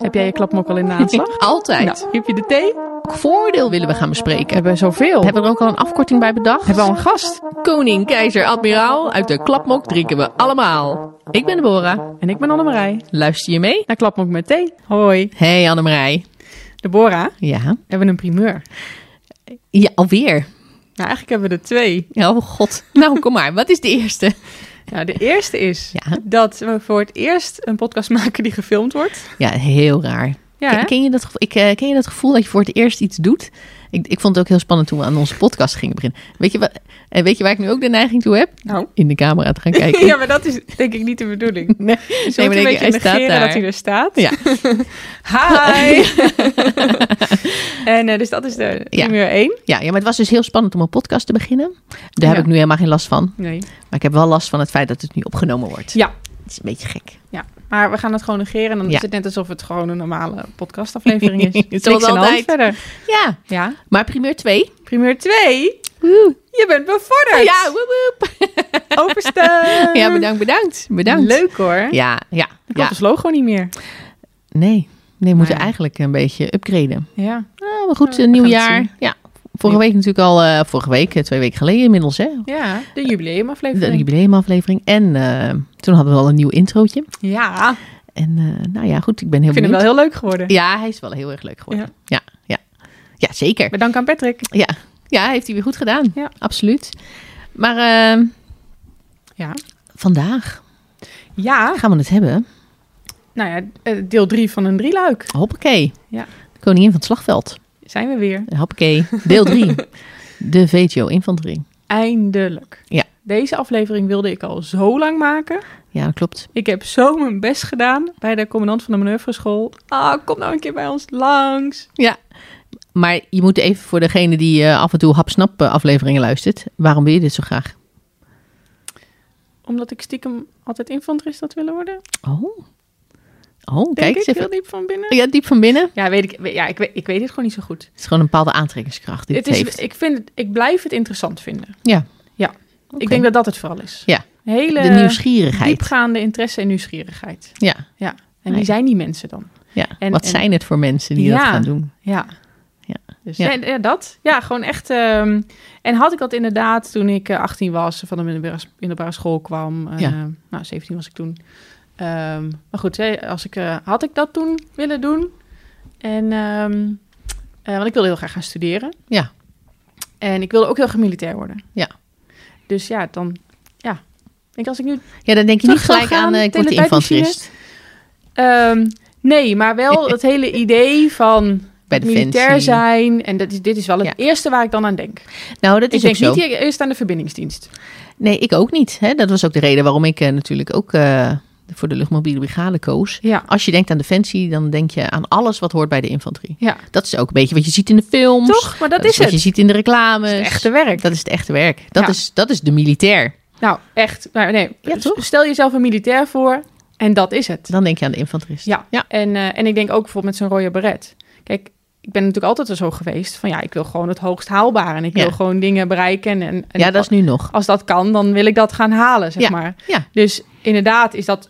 Heb jij je klapmok al in de aanslag? Altijd. Nou, heb je de thee? Voordeel willen we gaan bespreken. Hebben we zoveel? Hebben we er ook al een afkorting bij bedacht? Hebben we al een gast? Koning, keizer, admiraal, uit de klapmok drinken we allemaal. Ik ben Deborah. En ik ben Annemarij. Luister je mee? Naar klapmok met thee. Hoi. Hey Annemarij. Deborah, Ja? we hebben een primeur. Ja, alweer. Nou, eigenlijk hebben we er twee. Oh god. Nou, kom maar. Wat is de eerste? Nou, de eerste is Ja. dat we voor het eerst een podcast maken die gefilmd wordt. Ja, heel raar. Ja, ken, je dat, ik, eh, ken je dat gevoel dat je voor het eerst iets doet? Ik, ik vond het ook heel spannend toen we aan onze podcast gingen beginnen. Weet je, wat, en weet je waar ik nu ook de neiging toe heb? Nou. In de camera te gaan kijken. ja, maar dat is denk ik niet de bedoeling. Nee, Dus nee, maar een je, beetje negeren daar. dat hij er staat. Ja. Hi! en eh, dus dat is de Ja. primeur 1. Ja, ja, maar het was dus heel spannend om een podcast te beginnen. Daar heb ik nu helemaal geen last van. Nee. Maar ik heb wel last van het feit dat het nu opgenomen wordt. Ja. Het is een beetje gek. Ja, maar we gaan het gewoon negeren. En dan Ja. is het net alsof het gewoon een normale podcastaflevering is. De hand altijd. verder. Ja, Ja. maar primeur 2. Primeur 2. Je bent bevorderd. Ja, woep, woep. Ja, bedankt, bedankt. Bedankt. Leuk hoor. Ja, ja. Ik ja. klopt ons logo niet meer. Nee, nee, we moeten ja. eigenlijk een beetje upgraden. Ja. Nou, maar goed, een nieuw het jaar. Ja, vorige week natuurlijk al, eh, vorige week, eh, twee weken geleden inmiddels, hè? Ja, de De jubileumaflevering. jubileumaflevering. En eh, toen hadden we al een nieuw introotje. Ja, En eh, nou ja, goed, ik ben heel ik vind hem wel heel leuk geworden. Ja, hij is wel heel erg leuk geworden. Ja, ja. Ja, zeker. Bedankt aan Patrick. Ja, ja heeft hij weer goed gedaan. Ja. Absoluut. Maar eh, Ja. vandaag Ja, gaan we het hebben. nou ja, eh, deel 3 van een drieluik. Hoppakee. Ja. De koningin van het slagveld. Zijn we weer. Hoppakee. Deel 3. De VTO infanterie. Eindelijk. Ja. Deze aflevering wilde ik al zo lang maken. Ja, dat klopt. Ik heb zo mijn best gedaan bij de commandant van de manoeuvreschool. Ah, kom nou een keer bij ons langs. Ja. Maar je moet even voor degene die eh, af en toe hapsnap eh, afleveringen luistert. Waarom wil je dit zo graag? Omdat ik stiekem altijd infanterist had willen worden. Oh. Oh, Denk kijk eens even. heel diep van binnen. Ja, diep van binnen. Ja, weet ik, ja ik, weet, ik weet het gewoon niet zo goed. Het is gewoon een bepaalde aantrekkingskracht die het, Het is, heeft. ik, vind het, ik blijf het interessant vinden. Ja. Ik denk dat dat het vooral is. Ja. Hele De nieuwsgierigheid. diepgaande interesse en nieuwsgierigheid. Ja. Ja. En Nee. wie zijn die mensen dan? ja. En- Wat en- zijn het voor mensen die dat gaan doen? Ja. Ja. Dus Ja. ja. dat. Ja, gewoon echt. ehm, en had ik dat inderdaad toen ik eh, 18 was, van de middelbare, middelbare school kwam. eh, Ja. Nou, 17 was ik toen. Ehm, maar goed, als ik, eh, had ik dat toen willen doen. En, ehm, eh, want ik wilde heel graag gaan studeren. Ja. En ik wilde ook heel graag militair worden. Ja. Dus ja, dan, ja. Ik denk als ik nu Ja, dan denk je niet gelijk gaan, aan uh, ik word de infanterist. Ehm, nee, maar wel het hele idee van Bij de militair zijn. En dat is, dit is wel het Ja. eerste waar ik dan aan denk. Nou, dat Ik is denk ook zo. niet eerst aan de verbindingsdienst. Nee, ik ook niet. Hè? Dat was ook de reden waarom ik eh, natuurlijk ook eh, voor de luchtmobiele brigade koos. Ja. Als je denkt aan defensie, dan denk je aan alles wat hoort bij de infanterie. Ja, Dat is ook een beetje wat je ziet in de films. toch? Maar dat, is wat het. je ziet in de reclames. Het echte werk. Dat is het echte werk. Dat, Ja. is, dat is de militair. Nou, echt. Nou, nee. Ja, toch? Stel jezelf een militair voor en dat is het. Dan denk je aan de infanterist. Ja. Ja. En, eh, en ik denk ook bijvoorbeeld met zo'n rode beret. Kijk, ik ben natuurlijk altijd er zo geweest van ja, ik wil gewoon het hoogst haalbare. En ik Ja. wil gewoon dingen bereiken. En, en, en ja, dat is nu nog. als dat kan, dan wil ik dat gaan halen, zeg Ja. maar. Ja. Dus inderdaad is dat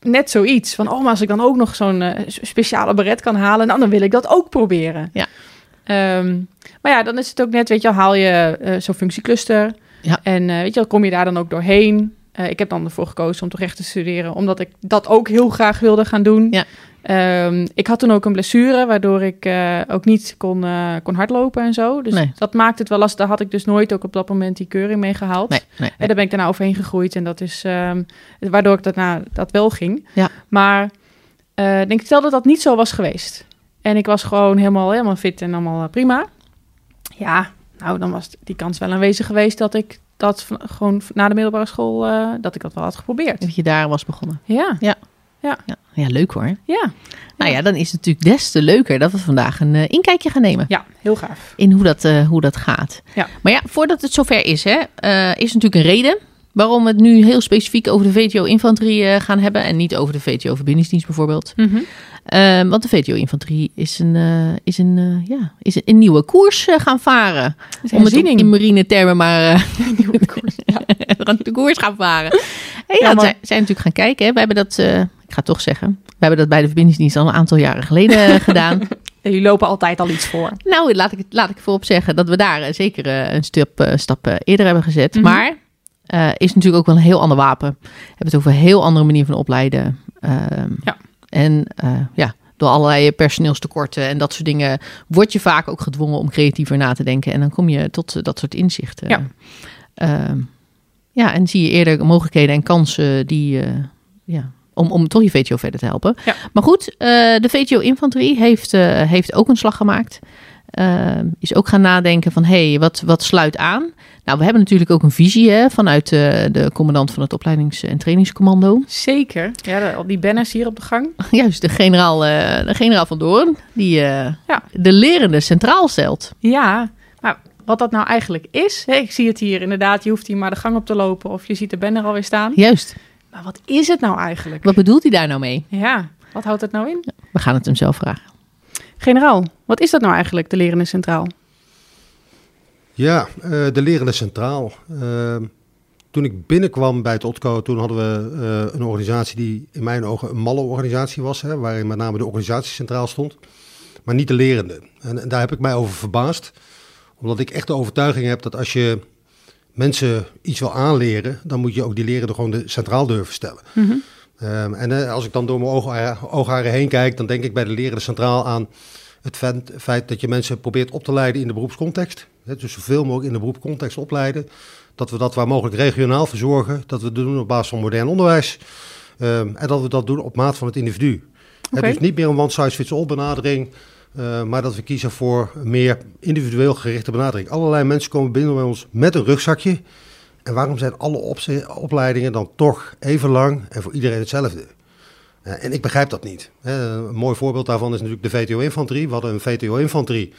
net zoiets van, oh, maar als ik dan ook nog zo'n eh, speciale beret kan halen, nou, dan wil ik dat ook proberen. Ja. Ehm, maar ja, dan is het ook net, weet je, haal je eh, zo'n functiecluster. Ja. En eh, weet je, kom je daar dan ook doorheen. Ik heb dan ervoor gekozen om toch echt te studeren, omdat ik dat ook heel graag wilde gaan doen. Ja. Ehm, ik had toen ook een blessure, waardoor ik eh, ook niet kon, eh, kon hardlopen en zo. Dus Nee. dat maakte het wel lastig. Daar had ik dus nooit ook op dat moment die keuring mee gehaald. Nee, nee, En daar ben ik daarna overheen gegroeid. En dat is ehm, waardoor ik daarna dat wel ging. Ja. Maar eh denk, stel dat dat niet zo was geweest. En ik was gewoon helemaal, helemaal fit en allemaal prima. Ja, nou dan was die kans wel aanwezig geweest dat ik dat gewoon na de middelbare school, dat ik dat wel had geprobeerd. Dat je daar was begonnen. Ja, Ja, ja leuk hoor. ja, Nou ja, dan is het natuurlijk des te leuker dat we vandaag een eh, inkijkje gaan nemen. ja, heel gaaf. in hoe dat, eh, hoe dat gaat. Ja. Maar ja, voordat het zover is, hè, eh, is natuurlijk een reden waarom we het nu heel specifiek over de VTO-infanterie gaan hebben en niet over de VTO-verbindingsdienst bijvoorbeeld. Ehm, want de VTO-infanterie is, een, is, een, ja, is een, een nieuwe koers gaan varen. Om het in marine termen maar Nieuwe koers. Ja. de koers gaan varen. En ja, Ja, maar- zijn, zijn natuurlijk gaan kijken. Hè. We hebben dat, ik ga het toch zeggen. We hebben dat bij de verbindingsdienst al een aantal jaren geleden gedaan. Jullie lopen altijd al iets voor. Nou, laat ik, laat ik voorop zeggen dat we daar eh, zeker eh, een stap, eh, stap eh, eerder hebben gezet. Mhm. Maar eh, is natuurlijk ook wel een heel ander wapen. We hebben het over een heel andere manier van opleiden. Ehm, Ja. En ja, door allerlei personeelstekorten en dat soort dingen word je vaak ook gedwongen om creatiever na te denken. En dan kom je tot dat soort inzichten. Ja. Ehm, ja, en zie je eerder mogelijkheden en kansen die, ja, om, om toch je VTO verder te helpen. Ja. Maar goed, eh, de VTO-infanterie heeft, eh, heeft ook een slag gemaakt. Eh, is ook gaan nadenken van, hé, hey, wat, wat sluit aan? Nou, we hebben natuurlijk ook een visie hè, vanuit de commandant van het opleidings- en trainingscommando. Zeker. Ja, al die banners hier op de gang. Juist, de generaal, eh, de generaal van Doorn, die Ja. de lerende centraal stelt. Ja, maar wat dat nou eigenlijk is, hè, ik zie het hier inderdaad, je hoeft hier maar de gang op te lopen of je ziet de banner alweer staan. Juist, Maar wat is het nou eigenlijk? wat bedoelt hij daar nou mee? Ja, wat houdt het nou in? We gaan het hem zelf vragen. Generaal, wat is dat nou eigenlijk, de lerende centraal? Ja, eh, de lerende centraal. Ehm, toen ik binnenkwam bij het OTCO, toen hadden we eh, een organisatie die in mijn ogen een malle organisatie was, hè, waarin met name de organisatie centraal stond, maar niet de lerende. En, en daar heb ik mij over verbaasd, omdat ik echt de overtuiging heb dat als je mensen iets wil aanleren, dan moet je ook die lerende gewoon de centraal durven stellen. Mhm. Ehm, en eh, als ik dan door mijn oog- oogharen heen kijk, dan denk ik bij de lerende centraal aan het feit, feit dat je mensen probeert op te leiden in de beroepscontext. Hè, dus zoveel mogelijk in de beroepscontext opleiden. Dat we dat waar mogelijk regionaal verzorgen. Dat we het doen op basis van modern onderwijs. Ehm, en dat we dat doen op maat van het individu. Hè, Oké. dus niet meer een one-size-fits-all benadering. Eh, maar dat we kiezen voor meer individueel gerichte benadering. Allerlei mensen komen binnen bij ons met een rugzakje. En waarom zijn alle opleidingen dan toch even lang en voor iedereen hetzelfde? Eh, en ik begrijp dat niet. Hè, een mooi voorbeeld daarvan is natuurlijk de VTO-infanterie. We hadden een VTO-infanterie.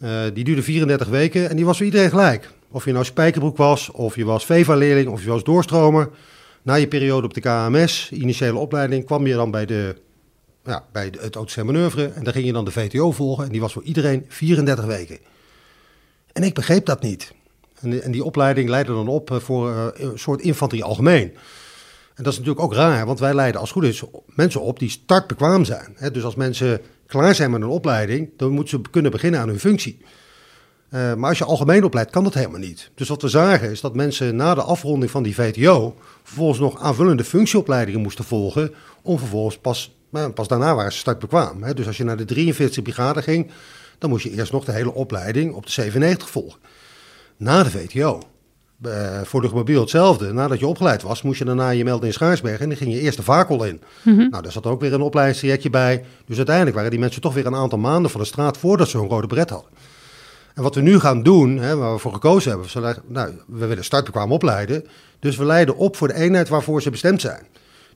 eh, die duurde 34 weken en die was voor iedereen gelijk. Of je nou spijkerbroek was, of je was VEVA-leerling, of je was doorstromer. Na je periode op de KMS, initiële opleiding, kwam je dan bij, de, ja, bij het OTC manoeuvre. En daar ging je dan de VTO volgen. En die was voor iedereen 34 weken. En ik begreep dat niet. En, die- en die opleiding leidde dan op eh, voor eh, een soort infanterie algemeen. En dat is natuurlijk ook raar, want wij leiden als goed is mensen op die startbekwaam zijn. Dus als mensen klaar zijn met een opleiding, dan moeten ze kunnen beginnen aan hun functie. Eh, maar als je algemeen opleidt, kan dat helemaal niet. Dus wat we zagen is dat mensen na de afronding van die VTO vervolgens nog aanvullende functieopleidingen moesten volgen. Om vervolgens pas, nou, pas daarna waren ze startbekwaam. Hè. Dus als je naar de 43 brigade ging, dan moest je eerst nog de hele opleiding op de 97 volgen. Na de VTO. Eh, voor de mobiel hetzelfde. Nadat je opgeleid was, moest je daarna je melden in Schaarsberg en dan ging je eerst de vakel in. Mhm. Nou, daar zat ook weer een opleidingstrajectje bij. Dus uiteindelijk waren die mensen toch weer een aantal maanden van de straat voordat ze een rode bret hadden. En wat we nu gaan doen, hè, waar we voor gekozen hebben, we, nou, we willen startbekwaam opleiden. Dus we leiden op voor de eenheid waarvoor ze bestemd zijn.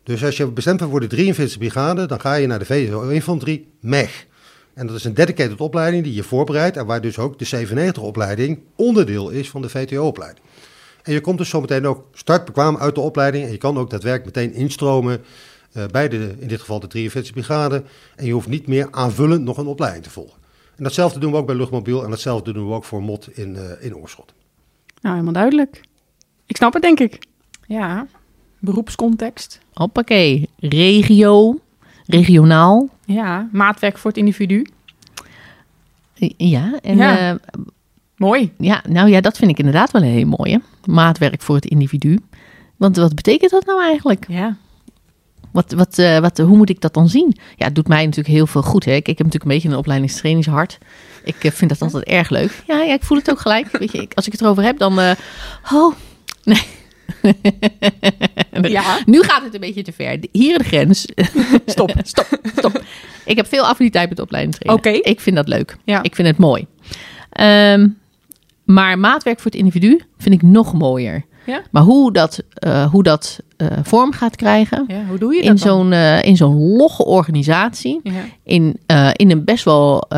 Dus als je bestemd bent voor de 43 brigade, dan ga je naar de VSO-infanterie MEG. En dat is een dedicated opleiding die je voorbereidt en waar dus ook de 97-opleiding onderdeel is van de VTO-opleiding. En je komt dus zometeen ook startbekwaam uit de opleiding en je kan ook daadwerkelijk meteen instromen eh, bij de, in dit geval de 43 brigade. En je hoeft niet meer aanvullend nog een opleiding te volgen. En datzelfde doen we ook bij luchtmobiel en datzelfde doen we ook voor MOT in, eh, in Oorschot. Nou, helemaal duidelijk. Ik snap het, denk ik. Ja, beroepscontext. Hoppakee, regio, regionaal. Ja, maatwerk voor het individu. Ja, en Ja. ja. Mooi. ja, nou ja, dat vind ik inderdaad wel een heel mooie. Maatwerk voor het individu. Want wat betekent dat nou eigenlijk? Ja. Wat, wat, eh, wat, hoe moet ik dat dan zien? Ja, het doet mij natuurlijk heel veel goed. Hè? Ik, ik heb natuurlijk een beetje een opleidingstrainingshart. Ik eh, vind dat altijd erg leuk. Ja, ja, ik voel het ook gelijk. Weet je, ik, als ik het erover heb, dan... eh, oh, nee. Ja. Nu gaat het een beetje te ver. Hier de grens. Stop. stop, stop. Ik heb veel affiniteit met opleidingstraining. Oké. Ik vind dat leuk. Ja. Ik vind het mooi. Ehm, maar maatwerk voor het individu vind ik nog mooier. Ja? Maar hoe dat, eh, hoe dat eh, vorm gaat krijgen Ja, hoe doe je dat in zo'n, eh, in zo'n logge organisatie, Ja. in, in een best wel,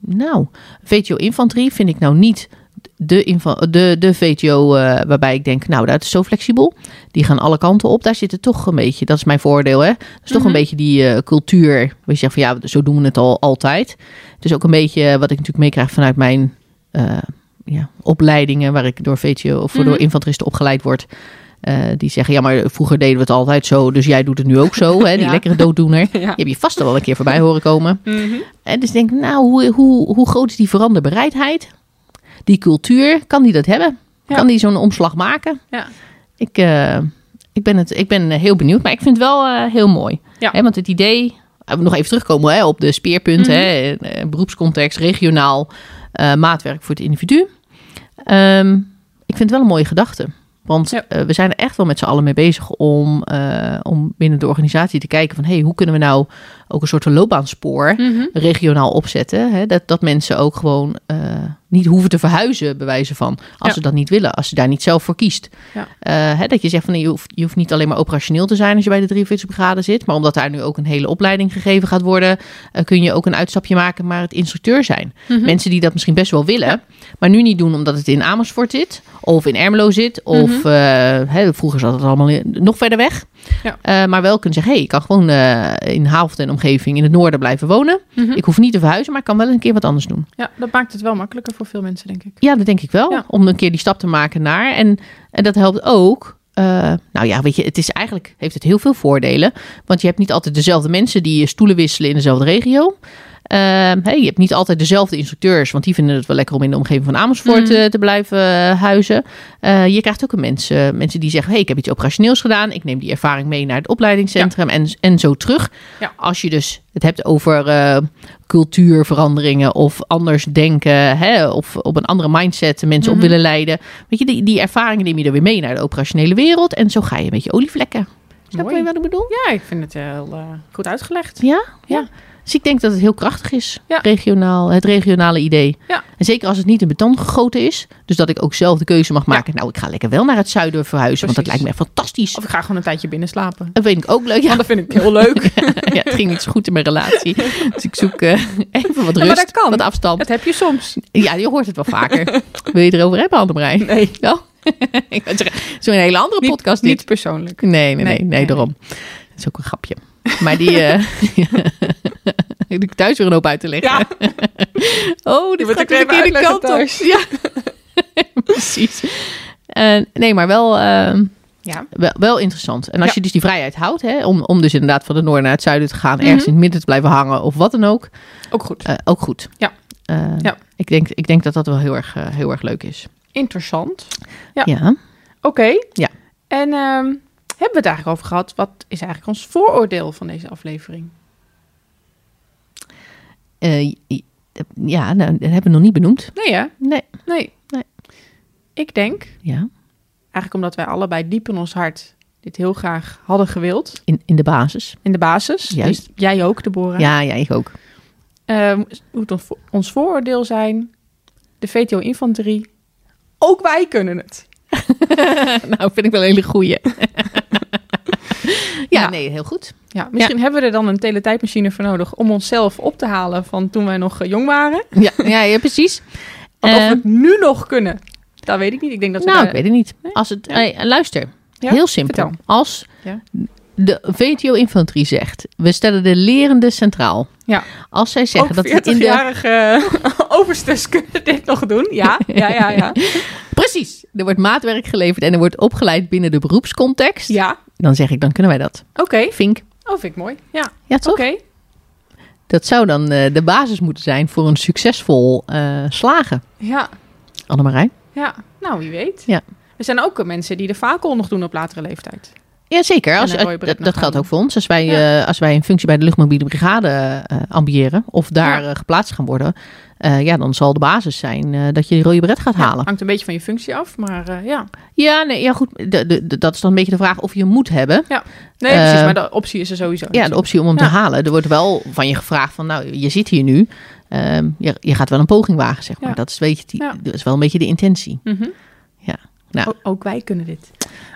nou, VTO-infanterie vind ik nou niet de, de, de VTO eh, waarbij ik denk, nou, dat is zo flexibel. Die gaan alle kanten op. Daar zit het toch een beetje, dat is mijn voordeel, hè. Dat is toch Mhm. een beetje die eh, cultuur, waar je zegt van, ja, zo doen we het al altijd. Het is ook een beetje wat ik natuurlijk meekrijg vanuit mijn eh, ja, opleidingen, waar ik door VTO of Mhm. door infanteristen opgeleid word. eh, die zeggen, ja, maar vroeger deden we het altijd zo, dus jij doet het nu ook zo, hè, die Ja. lekkere dooddoener. Die heb je vast al wel een keer voorbij horen komen. Mhm. En dus denk ik, nou, hoe, hoe, hoe groot is die veranderbereidheid? Die cultuur, kan die dat hebben? Ja. Kan die zo'n omslag maken? Ja. Ik, eh, ik, ben het, ik ben heel benieuwd, maar ik vind het wel eh, heel mooi. Ja. Hè, want het idee, eh, nog even terugkomen hè, op de speerpunten, Mhm. hè, beroepscontext, regionaal, maatwerk voor het individu. Ehm, ik vind het wel een mooie gedachte. Want Ja. we zijn er echt wel met z'n allen mee bezig om, om binnen de organisatie te kijken van... hey, hoe kunnen we nou ook een soort van loopbaanspoor Mhm. regionaal opzetten. Hè? Dat, dat mensen ook gewoon eh, niet hoeven te verhuizen, bij wijze van. Als Ja. ze dat niet willen, als ze daar niet zelf voor kiest. Ja. Eh, hè, dat je zegt van nee, je hoeft, je hoeft niet alleen maar operationeel te zijn als je bij de 43 brigade zit. Maar omdat daar nu ook een hele opleiding gegeven gaat worden, eh, kun je ook een uitstapje maken, maar het instructeur zijn. Mhm. Mensen die dat misschien best wel willen, maar nu niet doen omdat het in Amersfoort zit. Of in Ermelo zit. Of Mhm. eh, hè, vroeger zat het allemaal nog verder weg. Ja. Maar wel kunnen zeggen, hey, ik kan gewoon in Haafd en omgeving in het noorden blijven wonen. Mhm. Ik hoef niet te verhuizen, maar ik kan wel een keer wat anders doen. Ja, dat maakt het wel makkelijker voor veel mensen, denk ik. Ja, dat denk ik wel. Ja. Om een keer die stap te maken naar. En, en dat helpt ook. eh, nou ja, weet je, het is eigenlijk heeft het heel veel voordelen. Want je hebt niet altijd dezelfde mensen die je stoelen wisselen in dezelfde regio. Ehm, hey, je hebt niet altijd dezelfde instructeurs, want die vinden het wel lekker om in de omgeving van Amersfoort Mhm. eh, te blijven eh, huizen. Eh, je krijgt ook een mensen, mensen die zeggen: hey, ik heb iets operationeels gedaan. Ik neem die ervaring mee naar het opleidingscentrum en, en zo terug. Ja. Als je dus het hebt over eh, cultuurveranderingen of anders denken, hè, of op een andere mindset mensen Mhm. op willen leiden. Weet je, die, die ervaringen neem je er weer mee naar de operationele wereld. En zo ga je een beetje olievlekken. Snap je wat ik bedoel? Ja, ik vind het heel goed uitgelegd. Ja? Ja. Dus ik denk dat het heel krachtig is, Ja. regionaal, het regionale idee. Ja. En zeker als het niet in beton gegoten is. Dus dat ik ook zelf de keuze mag Ja. maken. Nou, ik ga lekker wel naar het zuiden verhuizen, want dat lijkt me fantastisch. Of ik ga gewoon een tijdje binnen slapen. Dat vind ik ook leuk. Ja, Want dat vind ik heel leuk. ja, het ging niet zo goed in mijn relatie. Dus ik zoek eh, even wat maar rust, dat kan. wat afstand. Dat heb je soms. Ja, je hoort het wel vaker. Wil je het erover hebben, Annemarij? Nee, Ja. ik Zo'n hele andere niet, podcast dit. niet persoonlijk. Nee, nee, nee, Nee, nee, nee. daarom. Dat is ook een grapje. Maar die... eh ik doe thuis weer een hoop uit te leggen. Ja, Oh, dit gaat de even verkeerde uitleggen kant op. Ja, precies. Eh, nee, maar wel, eh, ja. wel, wel interessant. En als Ja. je dus die vrijheid houdt, hè, om, om dus inderdaad van het noorden naar het zuiden te gaan, ergens Mhm. in het midden te blijven hangen of wat dan ook, ook goed. eh, ook goed. Ja. Ja. Ik, denk, ik denk dat dat wel heel erg, heel erg leuk is. Interessant. Ja. Ja. Oké. Ja. En ehm, hebben we het eigenlijk over gehad? Wat is eigenlijk ons vooroordeel van deze aflevering? Eh, ja, nou, dat hebben we nog niet benoemd. Nee, hè? Nee. Nee. Nee. Ik denk, Ja, eigenlijk omdat wij allebei diep in ons hart dit heel graag hadden gewild. in, in de basis. In de basis. Juist. Dus jij ook, Deborah. Ja, ja, ik ook. Ehm, moet ons vooroordeel zijn, de VTO-infanterie, ook wij kunnen het. nou, vind ik wel een hele goeie. ja, Ja. nee, heel goed. Ja, misschien hebben we er dan een teletijdmachine voor nodig om onszelf op te halen van toen wij nog eh, jong waren. Ja, ja, ja precies. Want of Eh, we het nu nog kunnen, dat weet ik niet. Ik denk dat we nou, daar- ik weet het niet. Als het, Ja. hey, luister, heel simpel. Vertel. Als. De VTO-infanterie zegt, we stellen de lerende centraal. Ja. Als zij zeggen dat de... 40-jarige overstes kunnen dit nog doen. Ja, ja, ja, ja. Precies, er wordt maatwerk geleverd en er wordt opgeleid binnen de beroepscontext. Ja, Dan zeg ik, dan kunnen wij dat. oké. Vink. Oh, vind ik mooi. Ja, Ja, toch? oké. Dat zou dan eh, de basis moeten zijn voor een succesvol eh, slagen. Ja, Annemarij? ja. Nou, wie weet. Ja. Er zijn ook mensen die de vakel nog doen op latere leeftijd. Ja, zeker. Als, bret dat dat geldt ook voor ons. Als wij, Ja. eh, als wij een functie bij de luchtmobiele brigade eh, ambiëren of daar Ja. eh, geplaatst gaan worden, eh, ja, dan zal de basis zijn eh, dat je die rode bret gaat Ja, halen. hangt een beetje van je functie af, maar eh, ja. Ja, nee, ja goed. De, de, de- dat is dan een beetje de vraag of je moet hebben. Nee, Eh, precies, maar de optie is er sowieso. Ja, de optie om hem Ja. te halen. Er wordt wel van je gevraagd van, nou, je zit hier nu. Ehm, je, je gaat wel een poging wagen, zeg maar. Ja. Dat, is, weet je, die, Ja. dat is wel een beetje de intentie. Ja, nou. O- ook wij kunnen dit.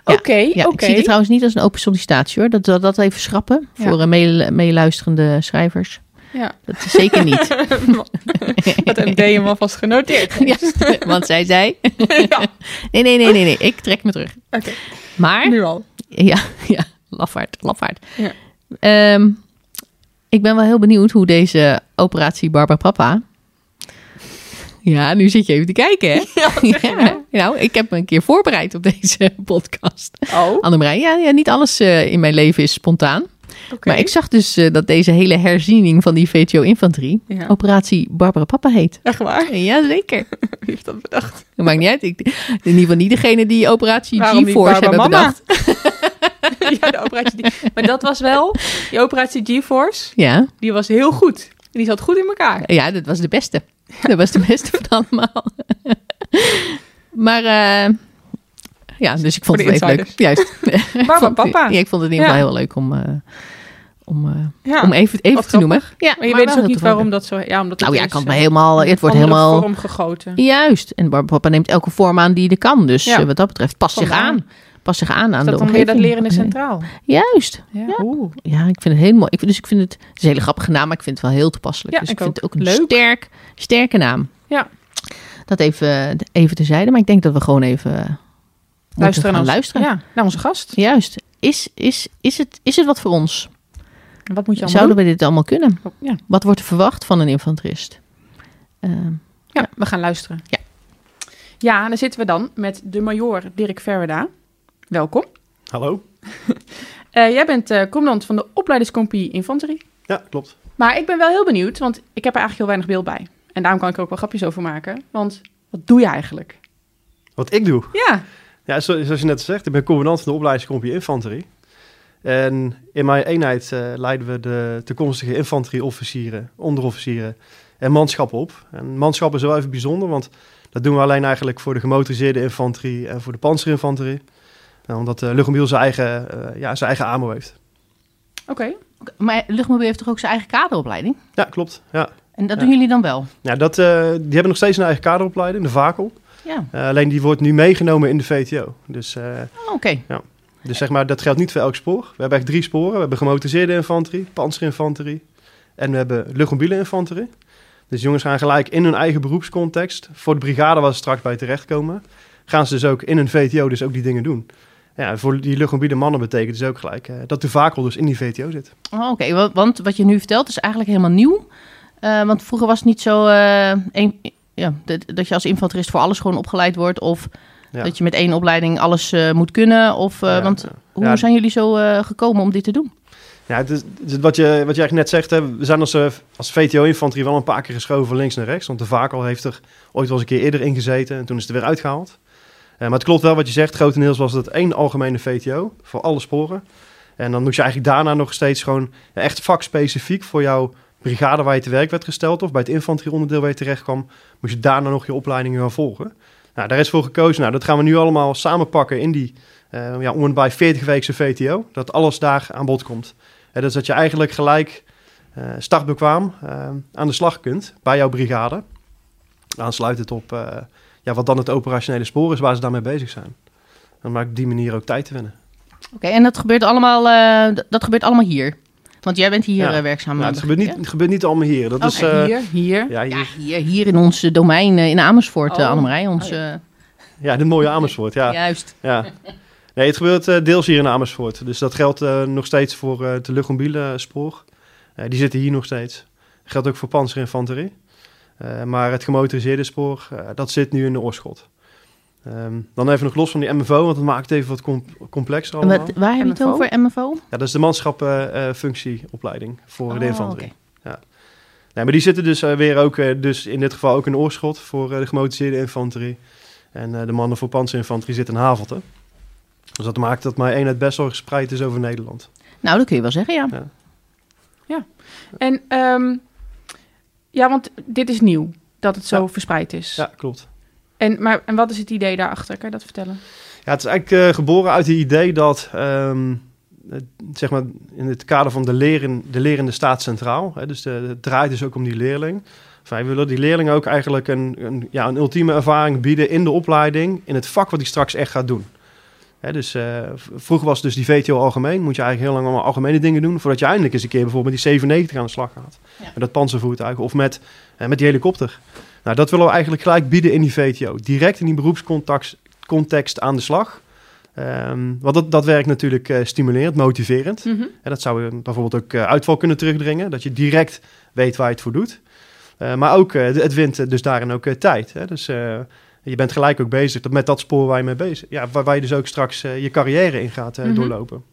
Ja, Oké, Ja, oké. Ik zie het trouwens niet als een open sollicitatie hoor. Dat dat, dat even schrappen Ja. voor mee- meeluisterende schrijvers. Ja. Dat is zeker niet. Dat MD hem alvast genoteerd. ja, want zij zei... ja. Nee, nee, nee, nee, nee. Ik trek me terug. Oké, Maar... nu al. Ja, ja. Lafaard, lafaard. Ja. Ehm, ik ben wel heel benieuwd hoe deze operatie Barbara Papa... Ja, nu zit je even te kijken, hè? Ja, nou? Ik heb me een keer voorbereid op deze podcast. Oh, Annemarij, ja, ja, niet alles eh, in mijn leven is spontaan. Maar ik zag dus eh, dat deze hele herziening van die VTO-infanterie Ja. operatie Barbara Papa heet. Echt waar? Ja, zeker. Wie heeft dat bedacht? Dat maakt niet uit. Ik, in ieder geval niet degene die operatie G-Force hebben Mama? bedacht. ja, de operatie. Die... Maar dat was wel, die operatie GeForce, Ja, die was heel goed. Die zat goed in elkaar. ja, dat was de beste. Dat was de beste van allemaal. maar eh, ja, dus ik vond het even leuk. Juist. Vond- Papa. Ja, ik vond het in ieder geval heel leuk om, eh, om, eh, Ja. om even, even te noemen. Ja, Maar je maar weet dus ook niet waarom dat zo... Ja, omdat het Nou ja, is, kan het me helemaal... Het wordt helemaal... vorm gegoten. Juist. En Barbara Papa neemt elke vorm aan die er kan. Dus Ja. wat dat betreft, pas zich Vandaar. aan. Pas zich aan aan Is dat de dan weer dat omgeving. leren is centraal? Juist. Ja. Ja. Oeh. Ja, ik vind het heel mooi. Ik, dus ik vind het, het is een hele grappige naam, maar ik vind het wel heel toepasselijk. Ja, dus ik vind ook. het ook een Leuk. sterk, sterke naam. Ja. Dat even, even terzijde. Maar ik denk dat we gewoon even Luisteren, gaan naar, luisteren. Ja, naar onze gast. Juist. Is, is, is, het, is het wat voor ons? En Wat moet je allemaal Zouden we dit allemaal kunnen? doen? Ja. Wat wordt er verwacht van een infanterist? Ehm, ja, we gaan luisteren. Ja. Ja, dan zitten we dan met de major Dirk Verweda. Welkom. Hallo? Eh, jij bent eh, commandant van de opleidingscompagnie Infanterie. Ja, klopt. Maar ik ben wel heel benieuwd, want ik heb er eigenlijk heel weinig beeld bij. En daarom kan ik er ook wel grapjes over maken. Want wat doe je eigenlijk? Wat ik doe? Ja, Ja, zo- zoals je net zegt, ik ben commandant van de opleidingscompagnie Infanterie. En in mijn eenheid eh, leiden we de toekomstige infanterieofficieren, onderofficieren en manschappen op. En manschappen is wel even bijzonder, want dat doen we alleen eigenlijk voor de gemotoriseerde infanterie en voor de panzerinfanterie. Nou, omdat de luchtmobiel zijn eigen, eh, ja, zijn eigen AMO heeft. oké. maar Luchtmobiel heeft toch ook zijn eigen kaderopleiding? Ja, klopt. Ja. En dat Ja. doen jullie dan wel? Ja, dat, eh, die hebben nog steeds een eigen kaderopleiding, de VAKEL. Ja. Eh, alleen die wordt nu meegenomen in de VTO. Dus eh, Oh, Oké. Dus zeg maar, dat geldt niet voor elk spoor. We hebben echt drie sporen. We hebben gemotoriseerde infanterie, panzerinfanterie en we hebben luchtmobiele infanterie. Dus jongens gaan gelijk in hun eigen beroepscontext. Voor de brigade waar ze straks bij terechtkomen, gaan ze dus ook in hun VTO dus ook die dingen doen. Ja, voor die luchtmobiele mannen betekent dus ook gelijk eh, dat de vakel dus in die VTO zit. Oh, Oké, wa- want wat je nu vertelt is eigenlijk helemaal nieuw. Eh, want vroeger was het niet zo eh, een, ja, dat, dat je als infanterist voor alles gewoon opgeleid wordt. Of Ja. dat je met één opleiding alles moet kunnen. Of, Ja, want hoe zijn jullie zo gekomen om dit te doen? Ja, het is, het is wat, je, wat je eigenlijk net zegt, hè, we zijn als, als VTO-infanterie wel een paar keer geschoven van links naar rechts. Want de vakel heeft er ooit wel eens een keer eerder in gezeten en toen is het er weer uitgehaald. Eh, maar het klopt wel wat je zegt, grotendeels was het één algemene VTO voor alle sporen. En dan moest je eigenlijk daarna nog steeds gewoon echt vakspecifiek voor jouw brigade waar je te werk werd gesteld of bij het infanterieonderdeel waar je terecht kwam, moest je daarna nog je opleidingen gaan volgen. Nou, daar is voor gekozen. Nou, dat gaan we nu allemaal samenpakken in die eh ja, om en bij 40 weekse VTO. Dat alles daar aan bod komt. Hè, dus dat je eigenlijk gelijk eh, startbekwaam eh, aan de slag kunt bij jouw brigade. Aansluitend op eh, ja, wat dan het operationele spoor is waar ze daarmee bezig zijn. Dan maak ik die manier ook tijd te winnen. Oké, en dat gebeurt, allemaal, eh, dat gebeurt allemaal hier? Want jij bent hier Ja. eh, werkzaam. Aan het, de- gebeurt niet, ja? het gebeurt niet allemaal hier. Dat is, eh, hier, hier. ja, hier, Ja, hier, hier in ons eh, domein eh, in Amersfoort, eh Oh. Annemarij. Ons, Oh, eh, ja, dit mooie Amersfoort. Ja, Juist. ja. Nee, het gebeurt eh, deels hier in Amersfoort. Dus dat geldt eh, nog steeds voor eh de luchtmobiele spoor. Eh, die zitten hier nog steeds. Geldt ook voor panzerinfanterie. Eh, maar het gemotoriseerde spoor, eh, dat zit nu in de Oorschot. Ehm, dan even nog los van die MFO, want dat maakt het even wat com- complexer En allemaal. wat, waar heb je het over, MFO? Ja, dat is de manschappenfunctieopleiding voor de Oh, infanterie. oké. Nee, maar die zitten dus eh, weer ook, eh, dus in dit geval ook in Oorschot voor eh, de gemotoriseerde infanterie. En eh, de mannen voor panzerinfanterie zitten in Havelte. Dus dat maakt dat mijn eenheid best wel gespreid is over Nederland. Nou, dat kun je wel zeggen, ja. En ehm, ja, want dit is nieuw, dat het zo Ja. verspreid is. Ja, klopt. En, maar, en wat is het idee daarachter? Kan je dat vertellen? Ja, het is eigenlijk eh, geboren uit het idee dat, ehm, zeg maar, in het kader van de, leren, de lerende staat centraal. Hè, dus de, het draait dus ook om die leerling. Wij willen die leerling ook eigenlijk een, een, ja, een ultieme ervaring bieden in de opleiding, in het vak wat hij straks echt gaat doen. Hè, dus v- vroeger was dus die VTO algemeen. Moet je eigenlijk heel lang allemaal algemene dingen doen, voordat je eindelijk eens een keer bijvoorbeeld met die 97 aan de slag gaat. Ja. Met dat panzervoertuig of met, eh, met die helikopter. Nou, dat willen we eigenlijk gelijk bieden in die VTO. Direct in die beroepscontext context aan de slag. Ehm, want dat, dat werkt natuurlijk eh, stimulerend, motiverend. Mhm. En dat zou bijvoorbeeld ook uitval kunnen terugdringen. Dat je direct weet waar je het voor doet. Maar ook, het wint dus daarin ook tijd. Hè? Dus Je bent gelijk ook bezig met dat spoor waar je mee bezig Ja, waar, waar je dus ook straks eh, je carrière in gaat eh, Mhm. doorlopen.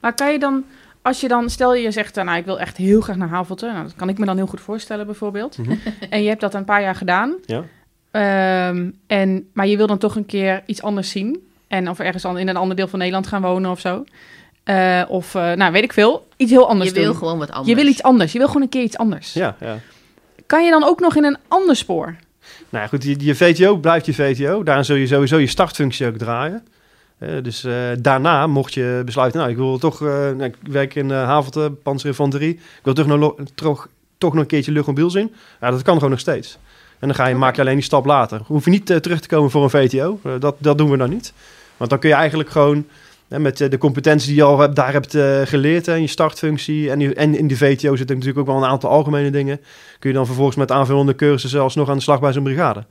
Maar kan je dan, als je dan, stel je zegt, nou, ik wil echt heel graag naar Havelte. Nou, dat kan ik me dan heel goed voorstellen, bijvoorbeeld. Mhm. En je hebt dat een paar jaar gedaan. Ja. Ehm, en, maar je wil dan toch een keer iets anders zien. En of ergens dan in een ander deel van Nederland gaan wonen of zo. Eh, of, eh, nou, weet ik veel. Iets heel anders Je wil doen. gewoon wat anders. Je wil iets anders. Je wil gewoon een keer iets anders. Ja, ja. Kan je dan ook nog in een ander spoor? Nou ja, goed, je, je VTO blijft je VTO. Daarin zul je sowieso je startfunctie ook draaien. Eh, dus eh, daarna mocht je besluiten, nou, ik wil toch, eh, nou, ik werk in uh, Havelte, panzerinfanterie. Ik wil toch nog, toch, toch nog een keertje luchtmobiel zien. Ja, dat kan gewoon nog steeds. En dan ga je, maak je alleen die stap later. Hoef je niet terug te komen voor een VTO. Dat, dat doen we dan niet. Want dan kun je eigenlijk gewoon hè, met eh, de competenties die je al hebt, daar hebt eh, geleerd, in je startfunctie. En, die- en in die VTO zitten natuurlijk ook wel een aantal algemene dingen. Kun je dan vervolgens met aanvullende cursussen zelfs nog aan de slag bij zo'n brigade.